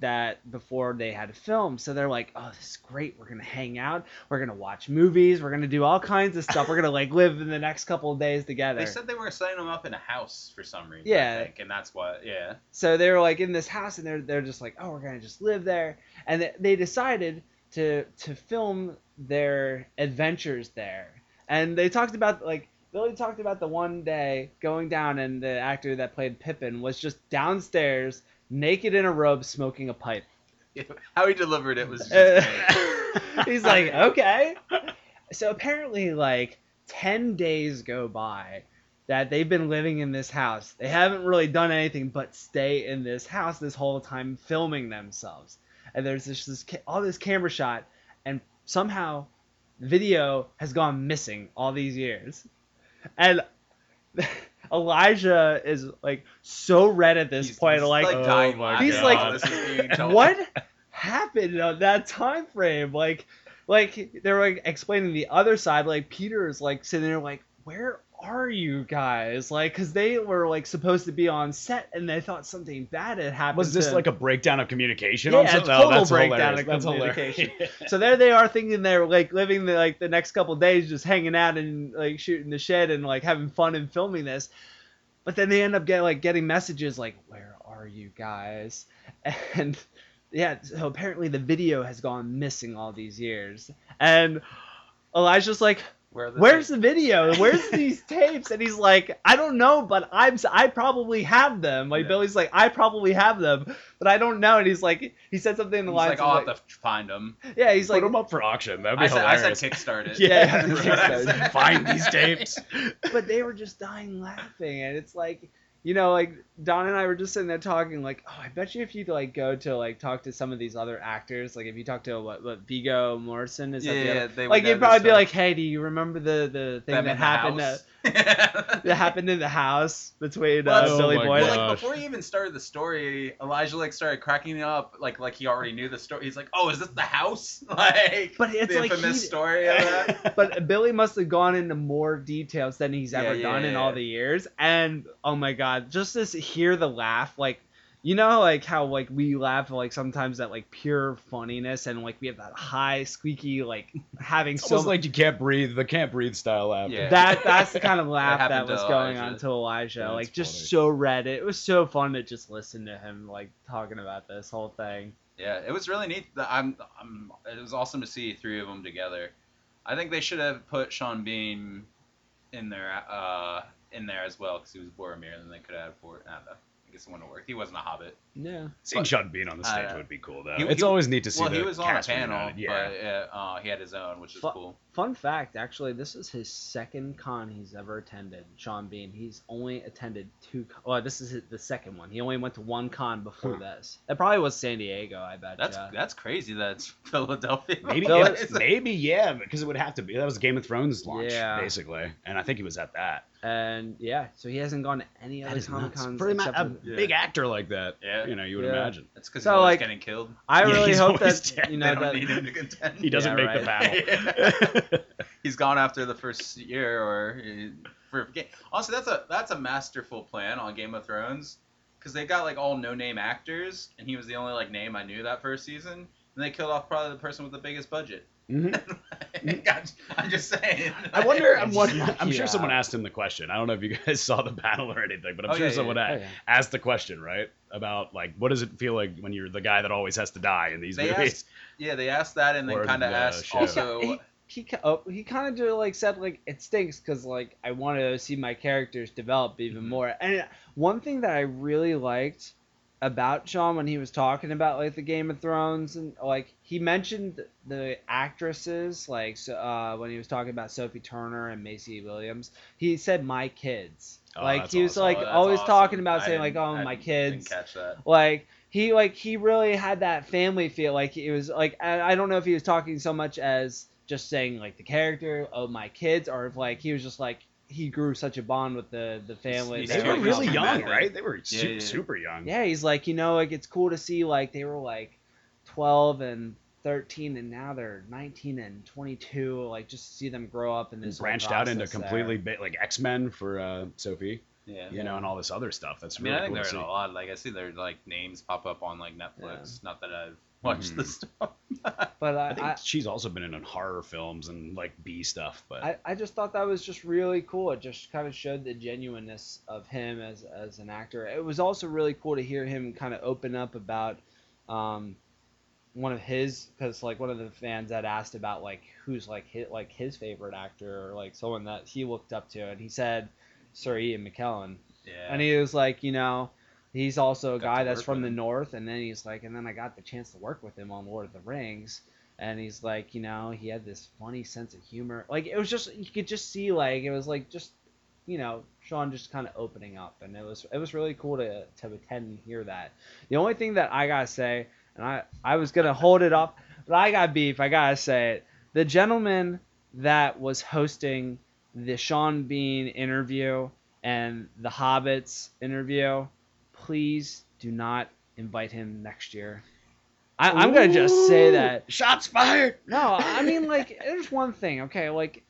that before they had to film. So they're like, "Oh, this is great. We're gonna hang out. We're gonna watch movies. We're gonna do all kinds of stuff. We're gonna like live in the next couple of days together." They said they were setting them up in a house for some reason. Yeah. Think, and that's what. Yeah. so they were like in this house and they're they're just like oh we're gonna just live there and they, they decided to to film their adventures there and they talked about like Billy talked about the one day going down and the actor that played Pippin was just downstairs naked in a robe smoking a pipe. How he delivered it was just Uh. He's like, okay. So apparently, like, 10 days go by that they've been living in this house. They haven't really done anything but stay in this house this whole time filming themselves. And there's this, this all this camera shot, and somehow video has gone missing all these years. And Elijah is like so red at this He's- point, he's, like, dying oh my He's while like, this is being told. what happened on that time frame? Like, like they're like explaining the other side. Like Peter is like sitting there, like, where are you guys? Like, because they were like supposed to be on set, and they thought something bad had happened. Was this to like a breakdown of communication? Yeah, on something? Oh, total oh, that's breakdown hilarious. of That's communication. So there they are thinking they're like living the like the next couple days just hanging out and like shooting the shed and like having fun and filming this. But then they end up getting like getting messages like where are you guys? And yeah, so apparently the video has gone missing all these years. And Elijah's like Where the Where's tapes? the video? Where's these tapes? And he's like, I don't know, but I'm I probably have them. Like Yeah. Billy's like, I probably have them, but I don't know. And he's like, he said something in the He's lines like, of I'll like, have to find them. yeah, he's Put like, put them up for auction. That'd be I said, I said kickstart it. Yeah, That's what Find these tapes. but they were just dying laughing, and it's like, you know, like Don and I were just sitting there talking, like, oh, I bet you if you like go to like talk to some of these other actors, like if you talk to what, what Viggo Morrison is that the Yeah, other- they like you'd probably be like, hey, do you remember the the thing that happened? That, that happened in the house between Well, uh, Oh Billy my Boyd. Well, like before he even started the story, Elijah like started cracking up, like like he already knew the story. He's like, "Oh, is this the house?" Like, But it's the like infamous he- story of that. but Billy must have gone into more details than he's ever Yeah, done yeah, in all the years. And oh my god, just to hear the laugh, like you know, like how like we laugh like sometimes at like pure funniness, and like we have that high squeaky like having It's so almost like you can't breathe. The can't breathe style laugh. Yeah. that that's the kind of laugh that, happened to was going Elijah. on to Elijah. That's like just funny. so red. It was so fun to just listen to him like talking about this whole thing. Yeah, it was really neat. that I'm, I'm, it was awesome to see three of them together. I think they should have put Sean Bean in there, uh, in there as well because he was Boromir, and then they could have for. I don't know. I guess it wouldn't worked. He wasn't a Hobbit. Yeah. Seeing But- Sean Bean on the stage know. would be cool though. He- it's he- always neat to see well, the he was on a panel. Yeah. but uh, uh, he had his own, which is Fu- cool. Fun fact, actually, this is his second con he's ever attended. Sean Bean. He's only attended two. con- Well, this is his, the second one. He only went to one con before Huh. this. It probably was San Diego. I bet. That's that's crazy. That's Philadelphia. Maybe, Phil- yeah, maybe, yeah, because it would have to be. That was Game of Thrones launch, Yeah. basically, and I think he was at that. and yeah, so he hasn't gone to any That other is Comic. Cons For a, ma- a for- Yeah. big actor like that, Yeah. you know, you would Yeah. imagine. That's because So, he's always like, getting killed. I really he's hope that dead. you they know don't that need him to contend. He doesn't Yeah, make right. the panel. He's gone after the first year, or he- for game. Also, that's a that's a masterful plan on Game of Thrones, because they got like all no name actors, and he was the only like name I knew that first season, and they killed off probably the person with the biggest budget. Mhm. I'm just saying. I wonder. I'm, Just wondering, I'm you sure someone asked him the question. I don't know if you guys saw the panel or anything, but I'm Oh, sure yeah, yeah, someone yeah. a- Oh, yeah. asked the question, right? About like, what does it feel like when you're the guy that always has to die in these They movies? asked- Yeah, they asked that, and then Or kind of the asked show. also. he he, oh, he kind of just like said like it stinks because like I want to see my characters develop even Mhm. more. And one thing that I really liked about Sean when he was talking about like the Game of Thrones and like he mentioned the actresses like so, uh, when he was talking about Sophie Turner and Maisie Williams, he said my kids. Oh, like he was awesome. like Oh, always awesome. talking about saying like oh I my kids catch that. like he like he really had that family feel like it was like I don't know if he was talking so much as just saying like the character of my kids or if like he was just like he grew such a bond with the the family he's They were like, really young young, right? They were Yeah, super, yeah, yeah. super young. yeah he's like you know like it's cool to see like they were like 12 and 13 and now they're 19 and 22 like just to see them grow up in And this whole branched out into completely ba- like X Men for uh, Sophie, Yeah. you know, and all this other stuff. That's I mean, really I think cool to they're in a lot. Like I see their like names pop up on like Netflix. Not that I've watched Mhm. the stuff. but I, I think I, she's also been in horror films and like B stuff, but I, I just thought that was just really cool. It just kind of showed the genuineness of him as, as an actor. It was also really cool to hear him kind of open up about um, one of his because like one of the fans had asked about like who's like his, like his favorite actor or like someone that he looked up to, and he said Sir Ian McKellen, Yeah. and he was like, you know. He's also a guy that's from the north, and then he's like, and then I got the chance to work with him on Lord of the Rings, and he's like, you know, he had this funny sense of humor. Like it was just you could just see like it was like just you know Sean just kind of opening up, and it was it was really cool to to attend and hear that. The only thing that I gotta say, and I I was gonna hold it up, but I got beef. I gotta say it. The gentleman that was hosting the Sean Bean interview and the Hobbits interview, please do not invite him next year. I, I'm gonna just say that. shots fired. No, I mean like there's one thing, okay, like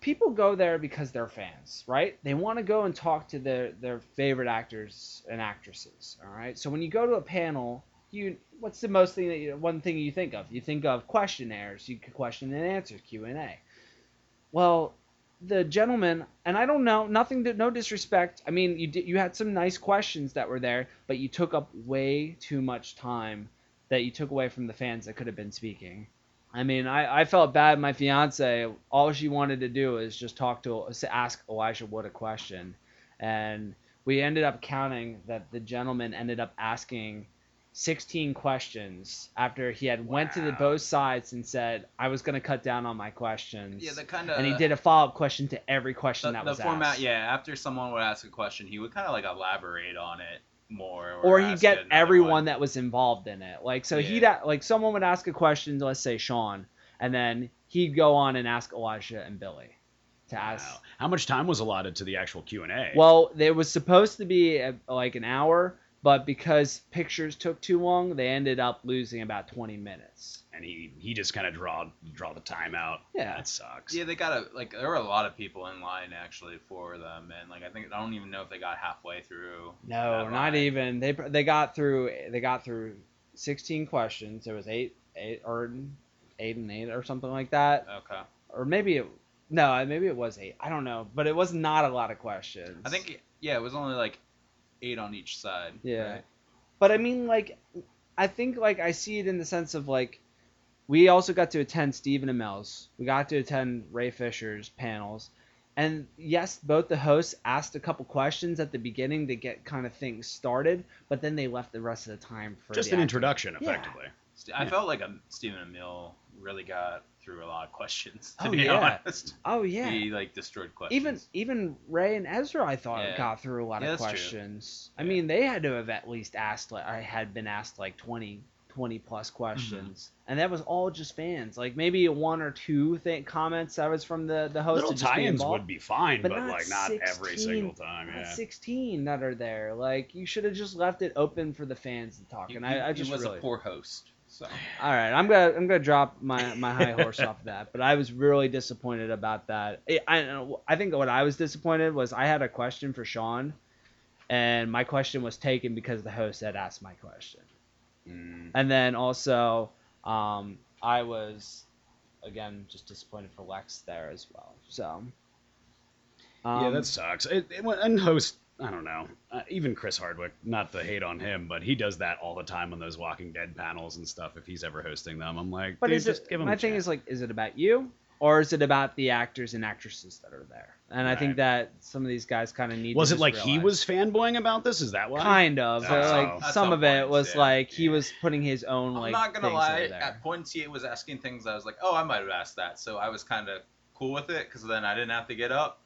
people go there because they're fans, right? They want to go and talk to their their favorite actors and actresses, all right? So when you go to a panel, you what's the most thing that you one thing you think of? You think of questionnaires, you could question and answer Q&A. Well, the gentleman, and I don't know, nothing to, no disrespect. I mean, you did, you had some nice questions that were there, but you took up way too much time that you took away from the fans that could have been speaking. I mean, I, I felt bad. My fiance, all she wanted to do is just talk to, ask Elijah Wood a question, and we ended up counting that the gentleman ended up asking 16 questions after he had went to the both sides and said I was going to cut down on my questions. yeah, the kind of and he did a follow up question to every question the, that the was format. asked. Yeah, after someone would ask a question, he would kind of like elaborate on it more, or he'd get everyone one. that was involved in it. Like so Yeah. he'd a- like someone would ask a question, let's say Sean, and then he'd go on and ask Elijah and Billy to ask. Wow. How much time was allotted to the actual Q and A? Well, there was supposed to be uh like an hour, but because pictures took too long, they ended up losing about 20 minutes. and he he just kind of draw draw the time out. Yeah. that sucks. Yeah, they got a like there were a lot of people in line actually for them, and like I think I don't even know if they got halfway through. No, not line. even. They they got through they got through 16 questions. It was eight eight or eight and eight or something like that. Okay, or maybe it no maybe it was eight i don't know but it was not a lot of questions I think yeah, it was only like eight on each side. yeah right? but i mean like i think like i see it in the sense of like we also got to attend stephen amell's we got to attend ray fisher's panels and yes both the hosts asked a couple questions at the beginning to get kind of things started but then they left the rest of the time for just the an acting. introduction, effectively. St- I Yeah. felt like a Stephen Amell really got through a lot of questions. To Oh, be yeah. honest, Oh yeah. he like destroyed questions. even even Ray and Ezra, I thought Yeah. got through a lot Yeah, of that's true. questions. I mean, they had to have at least asked. Like, I had been asked like 20, 20 plus mm-hmm. questions, and that was all just fans. Like maybe one or two th- comments that was from the the host. Little tie-ins would be fine, but but, not like not every single time. Yeah. 16 that are there. Like you should have just left it open for the fans to talk. he, and I, I he just was really. a poor host. So All right, I'm gonna I'm gonna drop my, my high horse off of that, but I was really disappointed about that. I I think what I was disappointed was I had a question for Sean, and my question was taken because the host had asked my question, Mm. and then also um, I was again just disappointed for Lex there as well. So yeah, um, that sucks. It, it, and host, I don't know. Uh, even Chris Hardwick, not to hate on him, but he does that all the time on those Walking Dead panels and stuff. If he's ever hosting them, I'm like, But dude, is just it? give him My a thing chance. is like, is it about you, or is it about the actors and actresses that are there? And I think that some of these guys kind of need. was to it just like he was fanboying about this? Is that why? Kind of, but Oh. like some some of it was yeah. like he Yeah. was putting his own like. I'm like. not gonna lie. At points, he was asking things I was like, oh, I might have asked that. So I was kind of cool with it because then I didn't have to get up.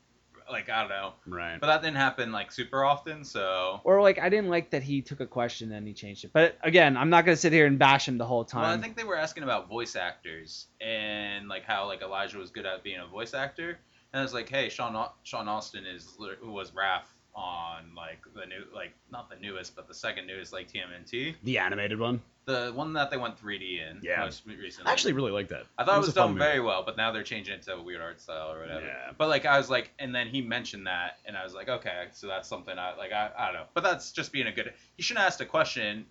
Like I don't know, Right. but that didn't happen like super often. So Or like I didn't like that he took a question and he changed it. But again, I'm not gonna sit here and bash him the whole time. Well, I think they were asking about voice actors and like how like Elijah was good at being a voice actor, and I was like, hey, Sean Sean Austin is who was Raph on like the new like not the newest but the second newest like TMNT, the animated one. The one that they went 3D in Yeah. most recently. I actually really like that. I thought it was, a fun done movie. very well, but now they're changing it to a weird art style or whatever. Yeah. But like I was like, and then he mentioned that, and I was like, okay, so that's something I like. I, I don't know, but that's just being a good. He shouldn't have asked a question,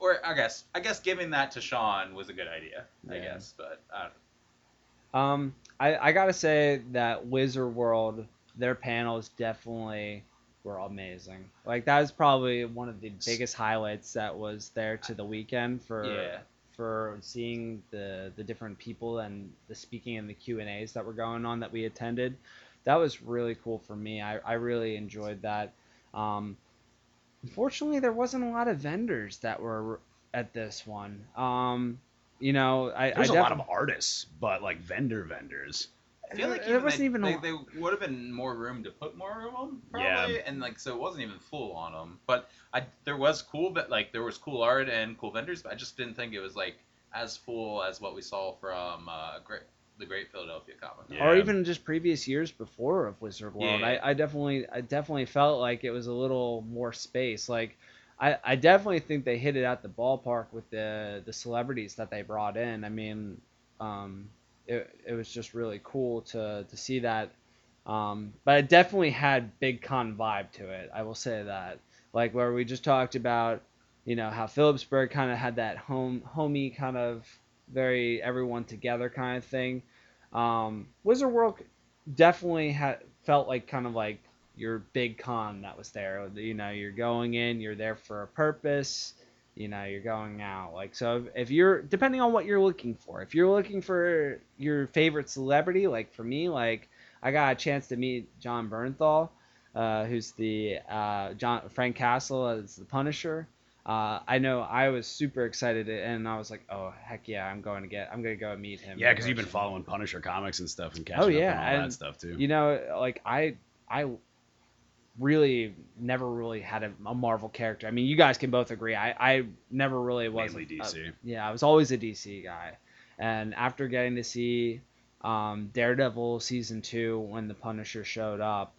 or I guess I guess giving that to Sean was a good idea. I guess, but I don't Um, I, I gotta say that Wizard World, their panels definitely were amazing. Like that was probably one of the biggest highlights that was there to the weekend for Yeah. for seeing the the different people and the speaking and the Q and A's that were going on that we attended. That was really cool for me. I, I really enjoyed that. Um, unfortunately, there wasn't a lot of vendors that were at this one. Um, you know, I There's a lot of artists, but like vendor vendors. I feel like there even wasn't they, even they, a they would have been more room to put more room on, Yeah. probably, and like so it wasn't even full on them. But I there was cool, but like there was cool art and cool vendors, but I just didn't think it was like as full as what we saw from uh, Great the Great Philadelphia Comic Con. Yeah. or even just previous years before of Wizard World. Yeah. I, I definitely I definitely felt like it was a little more space. Like I, I definitely think they hit it at the ballpark with the the celebrities that they brought in. I mean, um, it, it was just really cool to to see that. Um, but it definitely had big con vibe to it. I will say that. Like where we just talked about, you know, how Phillipsburg kind of had that home homey kind of very everyone together kind of thing. Um, Wizard World definitely had felt like kind of like your big con that was there. You know, you're going in, you're there for a purpose. You know, you're going out. Like so, if you're depending on what you're looking for, if you're looking for your favorite celebrity, like for me, like I got a chance to meet Jon Bernthal, uh, who's the uh, John Frank Castle as the Punisher. Uh, I know I was super excited, and I was like, "Oh heck yeah, I'm going to get, I'm going to go meet him." Yeah, because you've been following Punisher comics and stuff and catching Oh, yeah, up on all and, that stuff too. You know, like I I really never really had a, a Marvel character. I mean, you guys can both agree. I I never really was Mainly a- DC. yeah, I was always a DC guy. And after getting to see um, Daredevil season two when the Punisher showed up,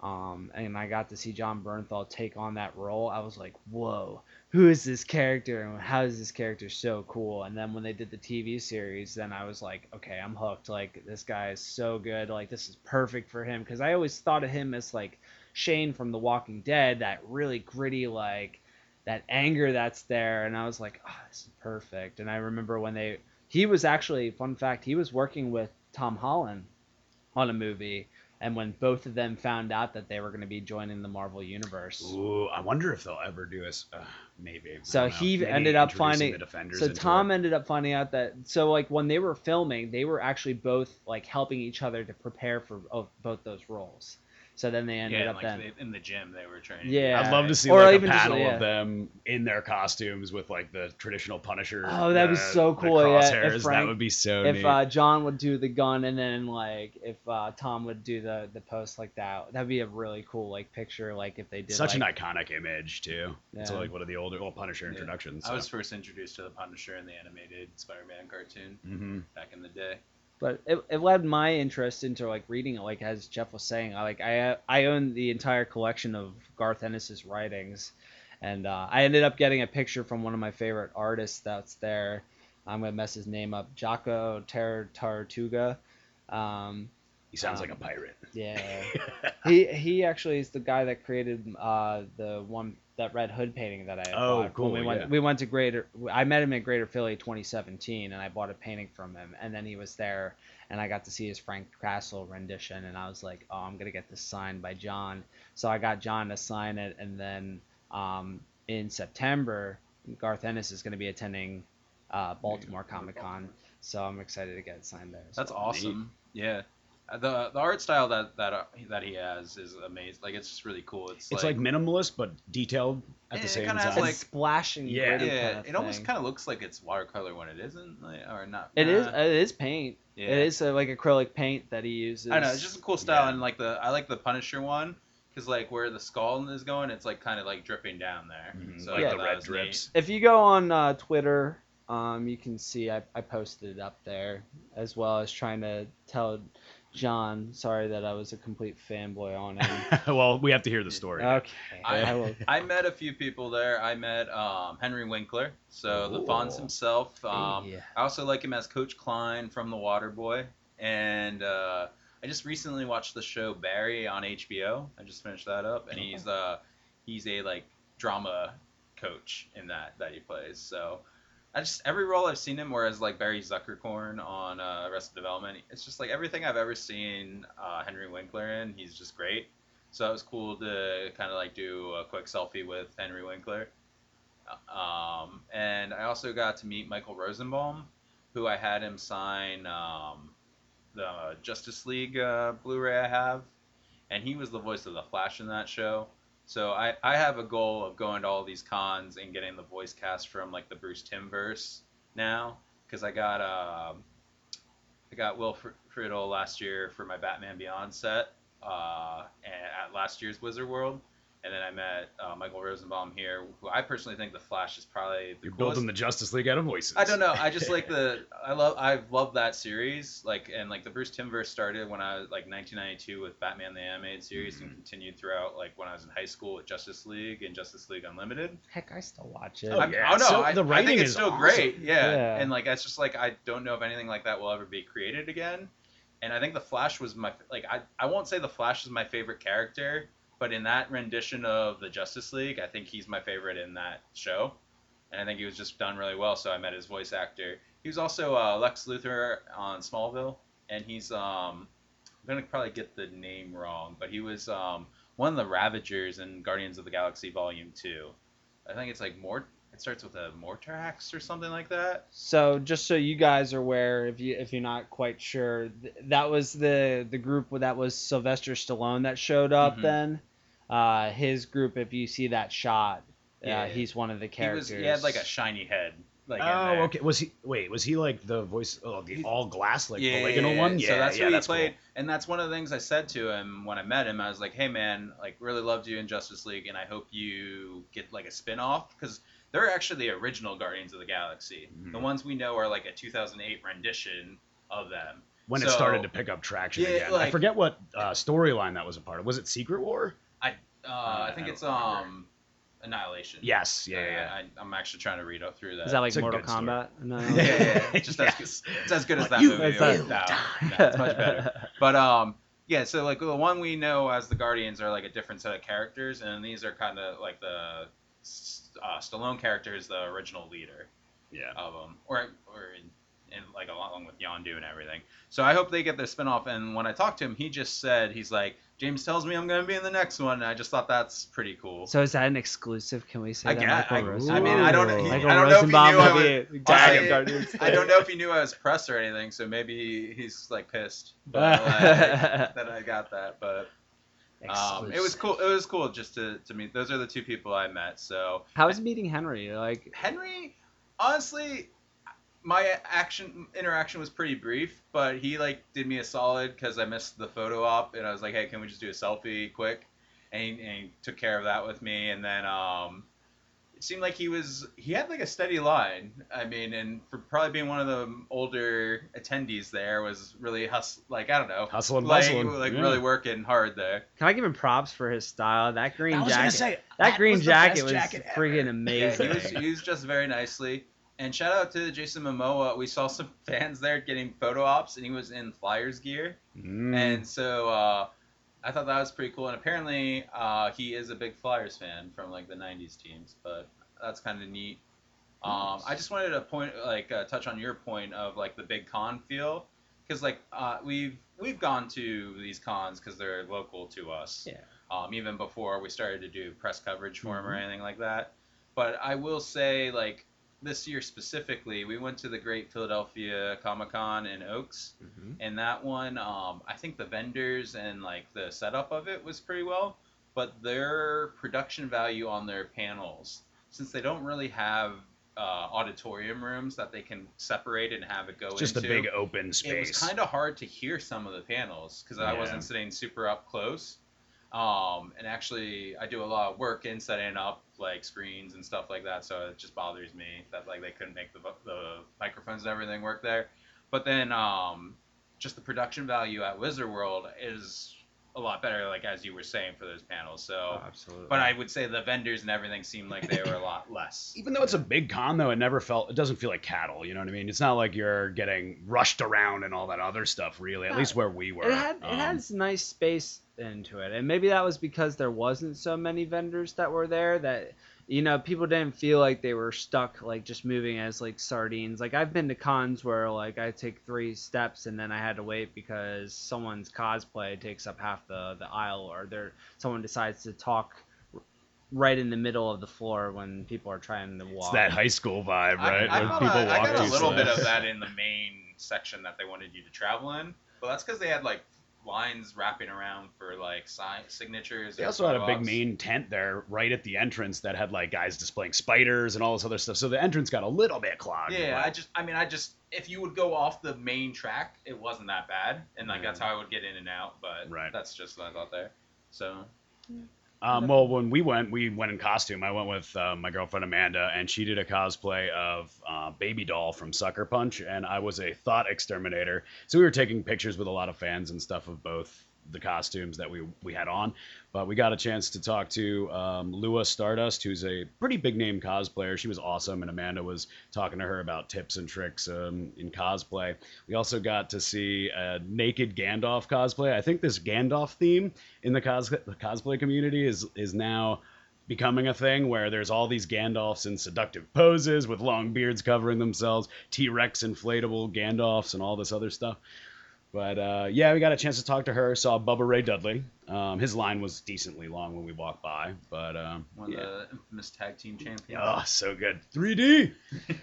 um, and I got to see Jon Bernthal take on that role, I was like, whoa, who is this character and how is this character so cool? And then when they did the TV series, then I was like, okay, I'm hooked. Like this guy is so good. Like this is perfect for him because I always thought of him as like Shane from The Walking Dead, that really gritty like that anger that's there and i was like oh this is perfect and i remember when they he was actually fun fact he was working with tom holland on a movie and when both of them found out that they were going to be joining the marvel universe Ooh, I wonder if they'll ever do us. Uh, maybe. So he Maybe ended up finding- so tom it. ended up finding out that so like when they were filming they were actually both like helping each other to prepare for both those roles So then they ended yeah, up like then. they, in the gym they were training. Yeah. I'd love to see Or like a even just, panel yeah. of them in their costumes with like the traditional Punisher. Oh, that'd be uh, so the cool, yeah, if crosshairs. that would be so if neat. uh, John would do the gun and then like if uh, Tom would do the the post like that, that'd be a really cool like picture. Like if they did Such like, an iconic image too. It's like one of the older well, Punisher Yeah. introductions. I was first introduced to the Punisher in the animated Spider-Man cartoon hmm back in the day. But it, it led my interest into like reading it like as jeff was saying i like i i own the entire collection of garth ennis's writings and uh, i ended up getting a picture from one of my favorite artists that's there. I'm gonna mess his name up jaco Ter- tartuga um, He sounds like a Um, pirate. yeah. He he actually is the guy that created uh, the one that red hood painting that i had Oh, bought when cool, we went yeah. we went to greater i met him at greater philly 2017 and i bought a painting from him and then he was there and i got to see his frank castle rendition and i was like oh i'm gonna get this signed by john so i got john to sign it and then um, in september garth ennis is going to be attending uh, baltimore comic-con so i'm excited to get it signed there That's So- awesome. Yeah. The the art style that that uh, that he has is amazing. Like it's just really cool. It's, It's like, minimalist but detailed at Yeah, the it same kinda time. has, and like- splashing Yeah. yeah, kind of it almost kind of looks like it's watercolor when it isn't, like, or not. It is. nah. It is paint. Yeah. It is uh, like acrylic paint that he uses. I know it's just a cool style, Yeah. and like the I like the Punisher one because like where the skull is going, it's like kind of like dripping down there. Mhm, So like I the red was drips. If you go on uh, Twitter, um, you can see I, I posted it up there as well as trying to tell John. Sorry that I was a complete fanboy on him. well, we have to hear the story. okay. I- I will. I met a few people there. I met um, Henry Winkler, so the Fonz himself. Um, yeah. I also like him as Coach Klein from The Waterboy, and uh, I just recently watched the show Barry on HBO. I just finished that up, and he's uh, he's a like drama coach in that that he plays. So I just every role I've seen him, whereas like Barry Zuckercorn on uh, Arrested Development, it's just like everything I've ever seen uh, Henry Winkler in. He's just great. So it was cool to kind of like do a quick selfie with Henry Winkler. Um, and I also got to meet Michael Rosenbaum, who I had him sign um, the Justice League uh, Blu-ray I have, and he was the voice of the Flash in that show. So I, I have a goal of going to all these cons and getting the voice cast from like the Bruce Timm verse now, because I got um I got Will Fr- Friedle last year for my Batman Beyond set uh, at last year's Wizard World. And then I met uh, Michael Rosenbaum here, who I personally think the Flash is probably the You're coolest. building the Justice League out of voices. I don't know. I just like the I love I've loved that series. Like and like the Bruce Timm started when I was like 1992 with Batman the Animated Series and Mhm. continued throughout like when I was in high school with Justice League and Justice League Unlimited. Heck, I still watch it. Oh, I'm- yeah. oh no, So I, the I writing think it's is still awesome. great. Yeah. Yeah. and like it's just like I don't know if anything like that will ever be created again. And I think the Flash was my like I I won't say the Flash is my favorite character, but in that rendition of the Justice League, I think he's my favorite in that show. And I think he was just done really well. So I met his voice actor. He was also uh, Lex Luthor on Smallville, and he's um I'm gonna probably get the name wrong, but he was um one of the Ravagers in Guardians of the Galaxy Volume Two. I think it's like Mort. It starts with a Mortarax or something like that. So just so you guys are aware, if you if you're not quite sure, th- that was the the group that was Sylvester Stallone that showed up. Mhm. Then, uh, his group. If you see that shot, Yeah. uh, he's one of the He characters. was. He had like a shiny head. Like in oh, there. okay. Was he? Wait, was he like the voice? Oh, the He's- all glass, like yeah, polygonal one. Yeah, so that's yeah, what that's he played, cool. and that's one of the things I said to him when I met him. I was like, "Hey, man, like really loved you in Justice League, and I hope you get like a spin-off because they're actually the original Guardians of the Galaxy. Mhm. The ones we know are like a 2008 rendition of them. When it started to pick up traction Yeah, again. I forget what uh, storyline that was a part of. Was it Secret War? Uh, I I think don't it's remember. um, Annihilation. Yes. Yeah. Uh, Yeah. I, I'm actually trying to read up through that. Is that like It's Mortal good. Kombat? No. yeah, yeah, yeah. Just as Yes. good, it's as good as that you movie. will without doubt. die. No, it's much better. But um, yeah. So like the one we know as the Guardians are like a different set of characters, and these are kind of like the uh, Stallone character is the original leader yeah. of them, or or in, in like along with Yondu and everything. So I hope they get their spinoff. And when I talked to him, he just said he's like James tells me I'm gonna be in the next one. And I just thought that's pretty cool. So is that an exclusive? Can we say I that? guess- Michael I- Rosenbaum? I mean, I don't- he- Michael I don't know if he knew I was- I- I don't know if he knew I was press or anything, so maybe he's like pissed but, like, that I got that. But Um, it was cool. It was cool just to, to meet. Those are the two people I met. So How was meeting Henry? Like, Henry, honestly, my action interaction was pretty brief, but he like did me a solid because I missed the photo op, and I was like, hey, can we just do a selfie quick? And he, and he took care of that with me, and then um, it seemed like he was he had like a steady line. I mean, and for probably being one of the older attendees there was really hustle like I don't know. Hustle and like, bustling. like yeah. really working hard there. can I give him props for his style? That green I was jacket. say that, green was jacket was jacket ever. friggin' Yeah, amazing. he was, he was just very nicely. And shout out to Jason Momoa. We saw some fans there getting photo ops, and he was in Flyers gear. Mm. And so uh, I thought that was pretty cool. And apparently, uh, he is a big Flyers fan from like the '90s teams. But that's kind of neat. Um, I just wanted to point, like, uh, touch on your point of like the big con feel, because like uh, we've we've gone to these cons because they're local to us. Yeah. Um, even before we started to do press coverage for 'em or Mhm. anything like that. But I will say, like this year specifically, we went to the Great Philadelphia Comic Con in Oaks, Mhm. and that one, um, I think the vendors and like the setup of it was pretty well, but their production value on their panels, since they don't really have uh, auditorium rooms that they can separate and have it go It's just into, a big open space. it was kind of hard to hear some of the panels because I wasn't sitting super up close. Um, and actually, I do a lot of work in setting up like screens and stuff like that, so it just bothers me that like they couldn't make the the microphones and everything work there. But then, um, just the production value at Wizard World is a lot better, like as you were saying for those panels. So, Oh, absolutely. but I would say the vendors and everything seemed like they were a lot less. Even though it's a big con, though, it never felt. It doesn't feel like cattle. You know what I mean? It's not like you're getting rushed around and all that other stuff. Really, at Yeah. least where we were. It had it Um, has nice space into it, and maybe that was because there wasn't so many vendors that were there that you know people didn't feel like they were stuck like just moving as like sardines. Like I've been to cons where like I take three steps and then I had to wait because someone's cosplay takes up half the the aisle, or there someone decides to talk right in the middle of the floor when people are trying to walk. It's that high school vibe, right? I, I, When got people a, I walk got a little bit of that in the main section that they wanted you to travel in, but that's because they had like lines wrapping around for like sign signatures. They also had a photo big main tent there right at the entrance that had like guys displaying spiders and all this other stuff. So the entrance got a little bit clogged. Yeah, but- I just, I mean, I just, if you would go off the main track, it wasn't that bad, and like that's how I would get in and out. But Right. that's just what I thought there. So Um, well, when we went, we went in costume. I went with uh, my girlfriend Amanda, and she did a cosplay of uh, Baby Doll from Sucker Punch, and I was a Thought Exterminator. So we were taking pictures with a lot of fans and stuff of both the costumes that we we had on. But we got a chance to talk to um, Lua Stardust, who's a pretty big name cosplayer. She was awesome, and Amanda was talking to her about tips and tricks um, in cosplay. We also got to see a naked Gandalf cosplay. I think this Gandalf theme in the, cos- the cosplay community is is now becoming a thing where there's all these Gandalfs in seductive poses with long beards covering themselves, T-Rex inflatable Gandalfs, and all this other stuff. But uh, yeah, we got a chance to talk to her. Saw Bubba Ray Dudley. Um, his line was decently long when we walked by, but um, one yeah. of the infamous tag team champions. Oh, so good. 3D.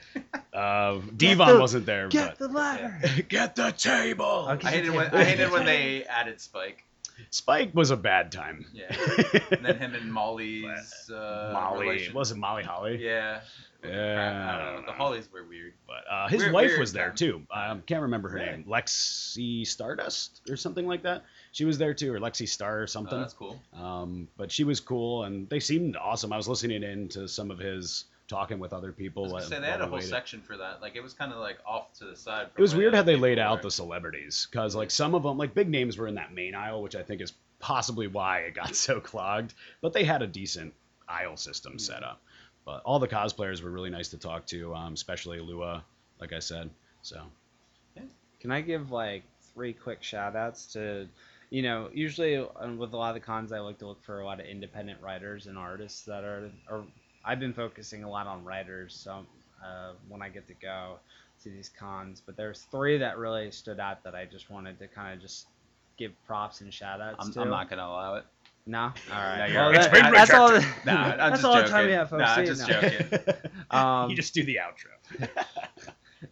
uh, Devon the- wasn't there, Get but the ladder. get the table. Okay. I hated when I hated when they added Spike. Spike was a bad time. Yeah, and then him and Molly's uh, Molly relation- was it Molly Holly? Yeah. Yeah, I don't know. The Hollies were weird. But uh, his Weird- wife weird was there time. too. I um, can't remember her Really? name. Lexi Stardust or something like that. She was there too, or Lexi Star or Oh, something. that's cool. Um, but she was cool, and they seemed awesome. I was listening in to some of his talking with other I people. was gonna say they had a whole waited. section for that. Like it was kind of like off to the side. It was weird how they people laid out were. the celebrities, because like some of them, like big names, were in that main aisle, which I think is possibly why it got so clogged. But they had a decent aisle system set up. But all the cosplayers were really nice to talk to, um, especially Lua, like I said. So Can I give like three quick shout outs to, you know, usually uh, with a lot of the cons, I like to look for a lot of independent writers and artists that are, or I've been focusing a lot on writers. So uh, when I get to go to these cons, but there's three that really stood out that I just wanted to kind of just give props and shout outs I'm, to. I'm not gonna allow it. No? All right. No, well, that- It's that's all. rejected. Nah, I'm that's just all I'm joking. trying to get folks Nah, see. just No. joking. Um, you just do the outro.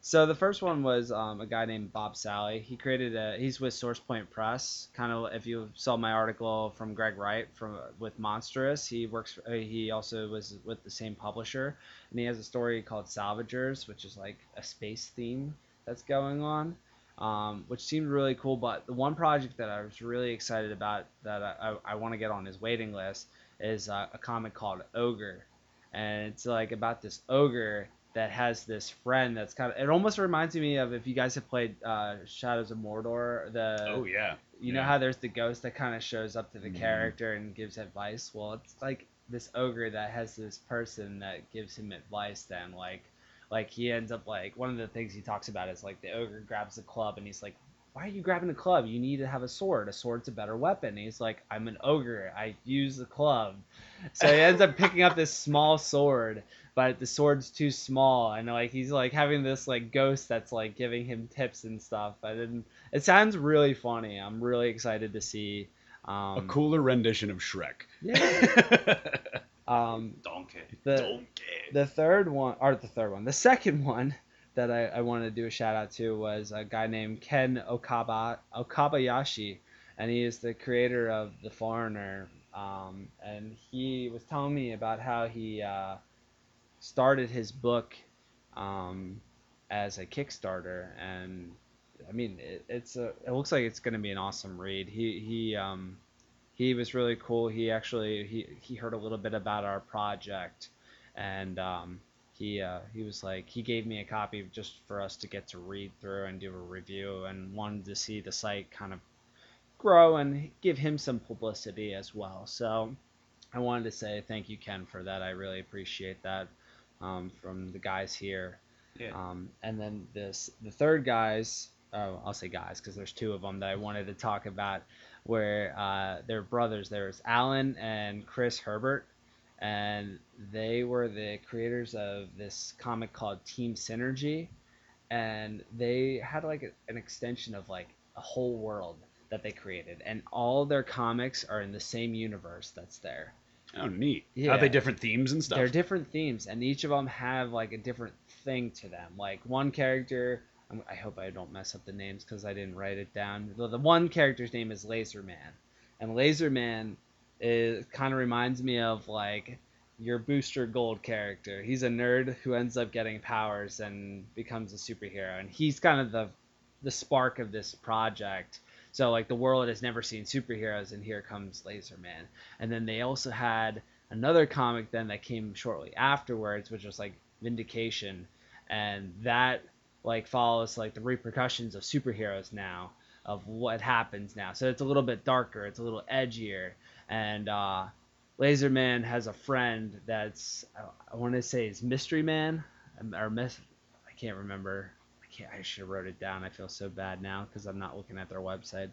So the first one was um, a guy named Bob Salley. He created a. He's with SourcePoint Press. Kind of if you saw my article from Greg Wright from with Monstrous, he works. For, uh, he also was with the same publisher, and he has a story called Salvagers, which is like a space theme that's going on, um, which seemed really cool. But the one project that I was really excited about that I, I, I want to get on his waiting list is uh, a comic called Ogre, and it's like about this ogre that has this friend that's kind of. It almost reminds me of if you guys have played uh, Shadows of Mordor. The Oh yeah. you know how there's the ghost that kind of shows up to the Mhm. character and gives advice. Well, it's like this ogre that has this person that gives him advice. Then like. Like he ends up like one of the things he talks about is like the ogre grabs a club and he's like, why are you grabbing a club? You need to have a sword. A sword's a better weapon. And he's like, I'm an ogre. I use the club. So he ends up picking up this small sword, but the sword's too small. And like he's like having this like ghost that's like giving him tips and stuff. But then it sounds really funny. I'm really excited to see. Um, a cooler rendition of Shrek. Yeah. Um, Donkey. the Donkey. the third one, or the third one, the second one that I, I wanted to do a shout out to was a guy named Ken Okaba Okabayashi, and he is the creator of The Foreigner. Um, and he was telling me about how he uh, started his book um, as a Kickstarter, and I mean it, it's a it looks like it's going to be an awesome read. He he um, he was really cool. He actually he, he heard a little bit about our project, and um, he uh, he was like he gave me a copy just for us to get to read through and do a review, and wanted to see the site kind of grow and give him some publicity as well. So I wanted to say thank you, Ken, for that. I really appreciate that um, from the guys here. Yeah. Um, and then this the third guys, oh, I'll say guys because there's two of them that I wanted to talk about, where uh, they're brothers. There's Alan and Chris Herbert, and they were the creators of this comic called Team Synergy, and they had like a, an extension of like a whole world that they created, and all their comics are in the same universe that's there. Oh, neat. Yeah. Are they different themes and stuff? They're different themes, and each of them have like a different thing to them. Like one character, I'm- hope I don't mess up the names because I didn't write it down. The, the one character's name is Laser Man, and Laser Man is kind of reminds me of like your Booster Gold character. He's a nerd who ends up getting powers and becomes a superhero, and he's kind of the the spark of this project. So like the world has never seen superheroes, and here comes Laser Man. And then they also had another comic then that came shortly afterwards, which was like Vindication, and that like follows like the repercussions of superheroes now of what happens now. So it's a little bit darker, it's a little edgier, and uh, Laser Man has a friend that's I, want to say is Mystery Man or Miss I can't remember. I can't. I should have wrote it down. I feel so bad now because I'm not looking at their website.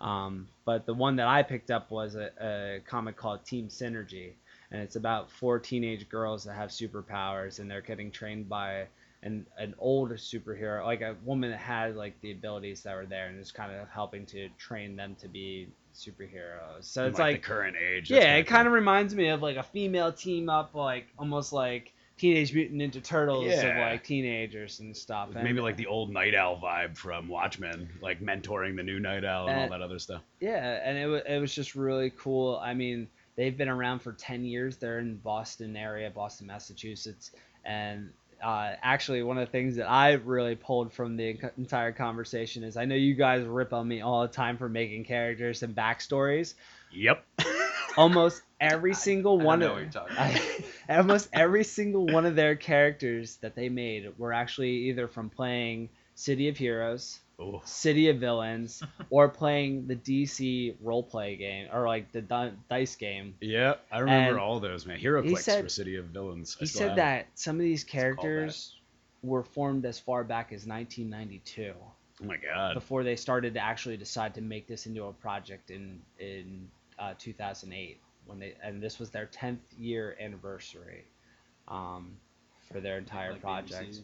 Um, but the one that I picked up was a, a comic called Team Synergy, and it's about four teenage girls that have superpowers, and they're getting trained by an an older superhero, like a woman that had like the abilities that were there, and is kind of helping to train them to be superheroes. So it's like, like, the current age. Yeah, it kind of reminds me of like a female team up, like almost like Teenage Mutant Ninja Turtles of like teenagers and stuff. And- maybe like the old Night Owl vibe from Watchmen, like mentoring the new Night Owl and all Uh, that other stuff. Yeah, and it was it was just really cool. I mean, they've been around for ten years. They're in Boston area, Boston, Massachusetts, and uh, actually one of the things that I really pulled from the en- entire conversation is I know you guys rip on me all the time for making characters and backstories. Yep. Almost every single I one know of what you're talking I- almost every single one of their characters that they made were actually either from playing City of Heroes, Ooh. City of Villains, or playing the DC roleplay game or like the di- dice game. Yeah, I remember And all those, man. HeroClix for City of Villains. I He said that some of these characters were formed as far back as 1992. Oh my god. before they started to actually decide to make this into a project in in uh, 2008 when they and this was their 10th year anniversary um, for their entire Like project.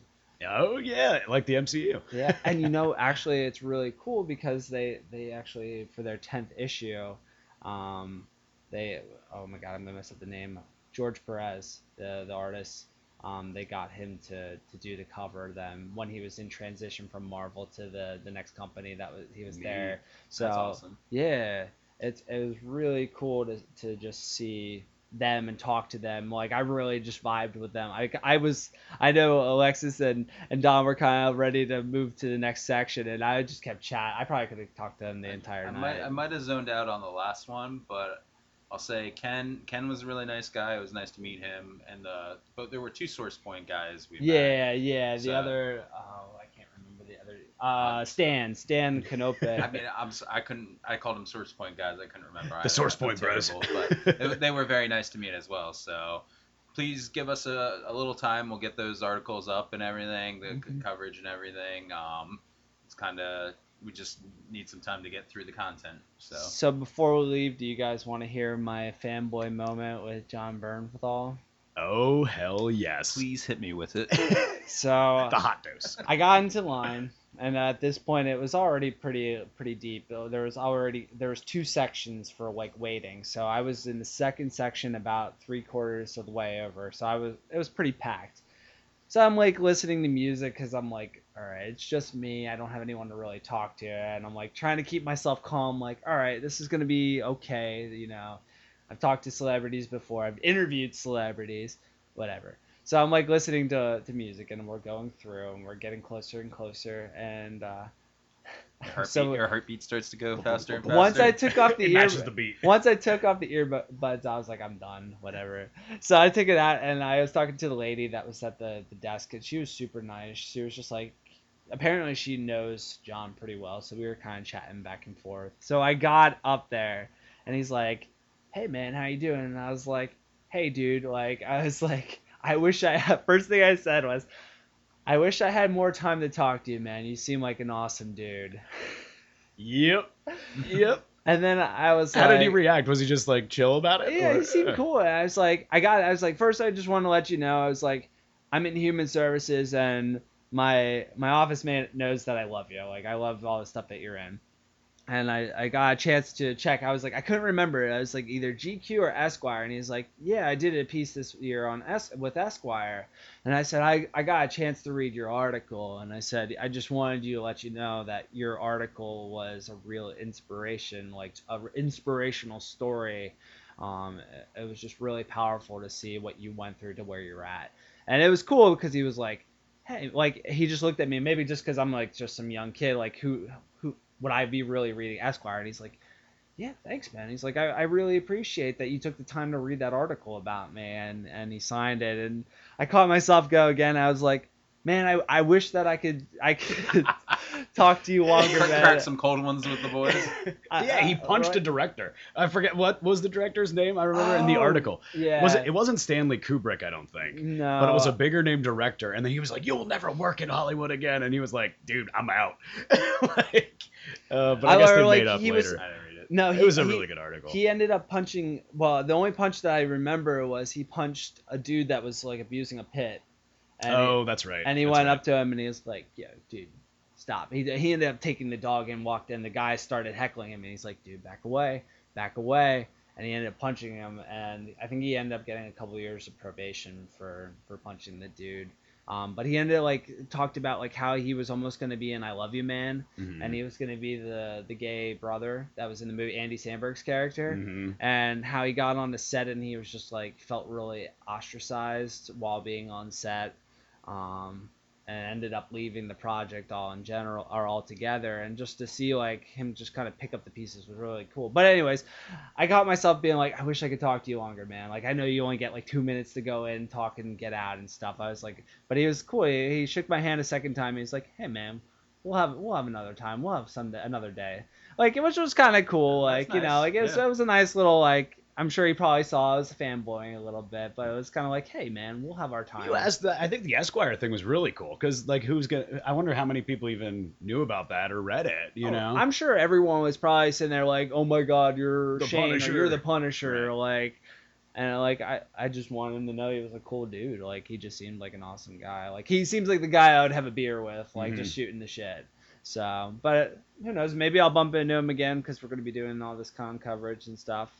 Oh yeah, like the MCU. yeah and you know actually it's really cool because they they actually for their 10th issue um they oh my god i'm gonna mess up the name george perez the the artist um, they got him to, to do the cover then when he was in transition from Marvel to the, the next company that was he was Neat. there. So That's awesome. yeah, it's it was really cool to to just see them and talk to them. Like I really just vibed with them. I, I was I know Alexis and and Don were kind of ready to move to the next section, and I just kept chat. I probably could have talked to them the entire I night. might I might have zoned out on the last one, but I'll say Ken Ken was a really nice guy. It was nice to meet him, and uh, but there were two source point guys we met. yeah, yeah. The So- other oh I can't remember the other. Uh, Stan Stan Canope. I mean, I'm s- I couldn't I called them source point guys. I couldn't remember. The either. Source Point bros. terrible, but they, they were very nice to meet as well. So please give us a, a little time. We'll get those articles up and everything, the c- Mhm. coverage and everything. Um, it's kind of we just need some time to get through the content. So So before we leave, do you guys want to hear my fanboy moment with Jon Bernthal? oh hell yes. please hit me with it. So the hot dose. I got into line, and at this point, it was already pretty pretty deep. There was already there was two sections for like waiting, so I was in the second section about three quarters of the way over. So I was it was pretty packed. So I'm like listening to music because I'm like, all right, it's just me. I don't have anyone to really talk to, and I'm like trying to keep myself calm. Like, all right, this is gonna be okay. You know, I've talked to celebrities before. I've interviewed celebrities, whatever. So I'm like listening to, to music and we're going through and we're getting closer and closer and uh, Your heartbeat, So- your heartbeat starts to go faster and faster. once I took off the ear matches the beat. once I took off the earbuds I was like I'm done whatever so I took it out and I was talking to the lady that was at the, the desk and she was super nice she was just like apparently she knows Jon pretty well so we were kind of chatting back and forth so I got up there and he's like hey man how you doing and I was like hey dude like I was like I wish I first thing I said was I wish I had more time to talk to you man you seem like an awesome dude Yep. Yep. and then I was How like, did he react? Was he just like chill about it? Yeah, or- he seemed cool. And I was like, I got, I was like, first, I just want to let you know, I was like, I'm in human services, and my my office man knows that I love you. Like, I love all the stuff that you're in. And I, I got a chance to check. I was like, I couldn't remember. I was like either GQ or Esquire, and he's like, Yeah, I did a piece this year on Es- with Esquire. And I said, I, I got a chance to read your article, and I said, I just wanted you to let you know that your article was a real inspiration, like a inspirational story um, it was just really powerful to see what you went through to where you're at, and it was cool because he was like, "Hey," like he just looked at me, maybe just because I'm like just some young kid, like who who would I be really reading Esquire? And he's like, "Yeah, thanks, man." He's like, "I, I really appreciate that you took the time to read that article about me," and and he signed it, and I caught myself go again. I was like, "Man, I, I wish that I could I could talk to you longer, crack, man." crack some cold ones with the boys. I- yeah, he I- punched a director. I forget what was the director's name. I remember in the Oh, article. Yeah. Was it? It wasn't Stanley Kubrick, I don't think. No. But it was a bigger name director, and then he was like, "You'll never work in Hollywood again," and he was like, "Dude, I'm out." like, uh, but I, I guess they like, made up he later. was- I didn't read it. No, he, it was a he- really good article. He ended up punching. Well, the only punch that I remember was he punched a dude that was like abusing a pit. And oh, he, that's right. and he That's went right. up to him and he was like, "Yo, dude, stop." He he ended up taking the dog and walked in. The guy started heckling him and he's like, "Dude, back away, back away." And he ended up punching him, and I think he ended up getting a couple years of probation for for punching the dude. Um, but he ended up like talked about like how he was almost gonna be an "I Love You" man, Mhm. and he was gonna be the the gay brother that was in the movie Andy Samberg's character Mhm. and how he got on the set and he was just like felt really ostracized while being on set um, and ended up leaving the project all in general or all together. And just to see like him just kind of pick up the pieces was really cool. But anyways i got myself being like i wish i could talk to you longer man. Like i know you only get like two minutes to go in talk and get out and stuff. I was like but he was cool. He, he shook my hand a second time. He's like hey man we'll have we'll have another time. We'll have some another day. Like which was kind of cool like you know nice, like it was, yeah. it was a nice little like i'm sure he probably saw I was fanboying a little bit but it was kind of like hey man we'll have our time You asked the. I think the Esquire thing was really cool because, like, who's gonna? I wonder how many people even knew about that or read it. You Oh, know, i'm sure everyone was probably sitting there like oh my god you're The shane Punisher. you're the punisher Right. like and like I, I just wanted him to know he was a cool dude like he just seemed like an awesome guy like he seems like the guy i would have a beer with like just mm-hmm. shooting the shit so but who knows maybe i'll bump into him again because we're going to be doing all this con coverage and stuff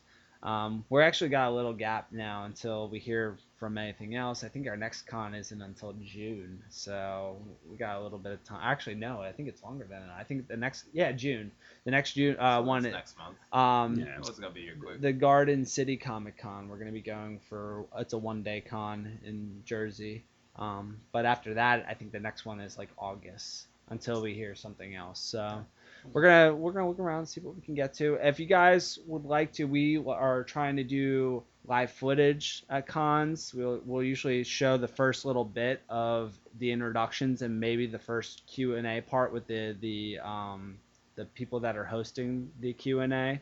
Um, we're actually got a little gap now until we hear from anything else. I think our next con isn't until June, so we got a little bit of time. Actually, no, I think it's longer than that. I think the next, yeah, June. The next June uh, So one. next month. Um, Yeah. It wasn't gonna be here quick. the Garden City Comic Con. We're gonna be going for it's a one day con in Jersey. Um, but after that, I think the next one is like August until we hear something else. So we're gonna we're gonna look around and see what we can get to. If you guys would like to, we are trying to do live footage at cons. We'll we'll usually show the first little bit of the introductions and maybe the first Q and A part with the the um, the people that are hosting the Q and A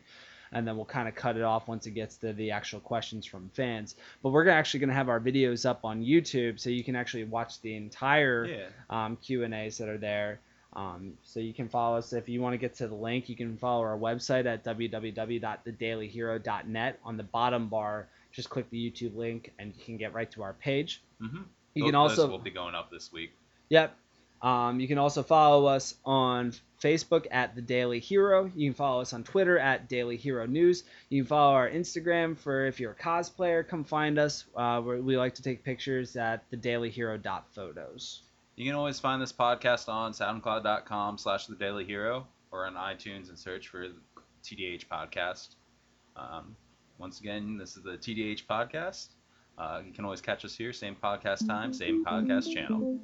and then we'll kind of cut it off once it gets to the actual questions from fans. But we're actually going to have our videos up on YouTube, so you can actually watch the entire yeah. um, Q and A's that are there. Um, so you can follow us if you want to get to the link. You can follow our website at www.thedailyhero.net. On the bottom bar, just click the YouTube link, and you can get right to our page. Mm-hmm. You can This also will be going up this week. Yep. Um, you can also follow us on Facebook at The Daily Hero. You can follow us on Twitter at Daily Hero News. You can follow our Instagram for if you're a cosplayer, come find us. Uh, we we like to take pictures at thedailyhero.photos. You can always find this podcast on SoundCloud.com slash The Daily Hero or on iTunes and search for TDH Podcast. Um, once again, this is the TDH Podcast. Uh, you can always catch us here, same podcast time, same podcast channel.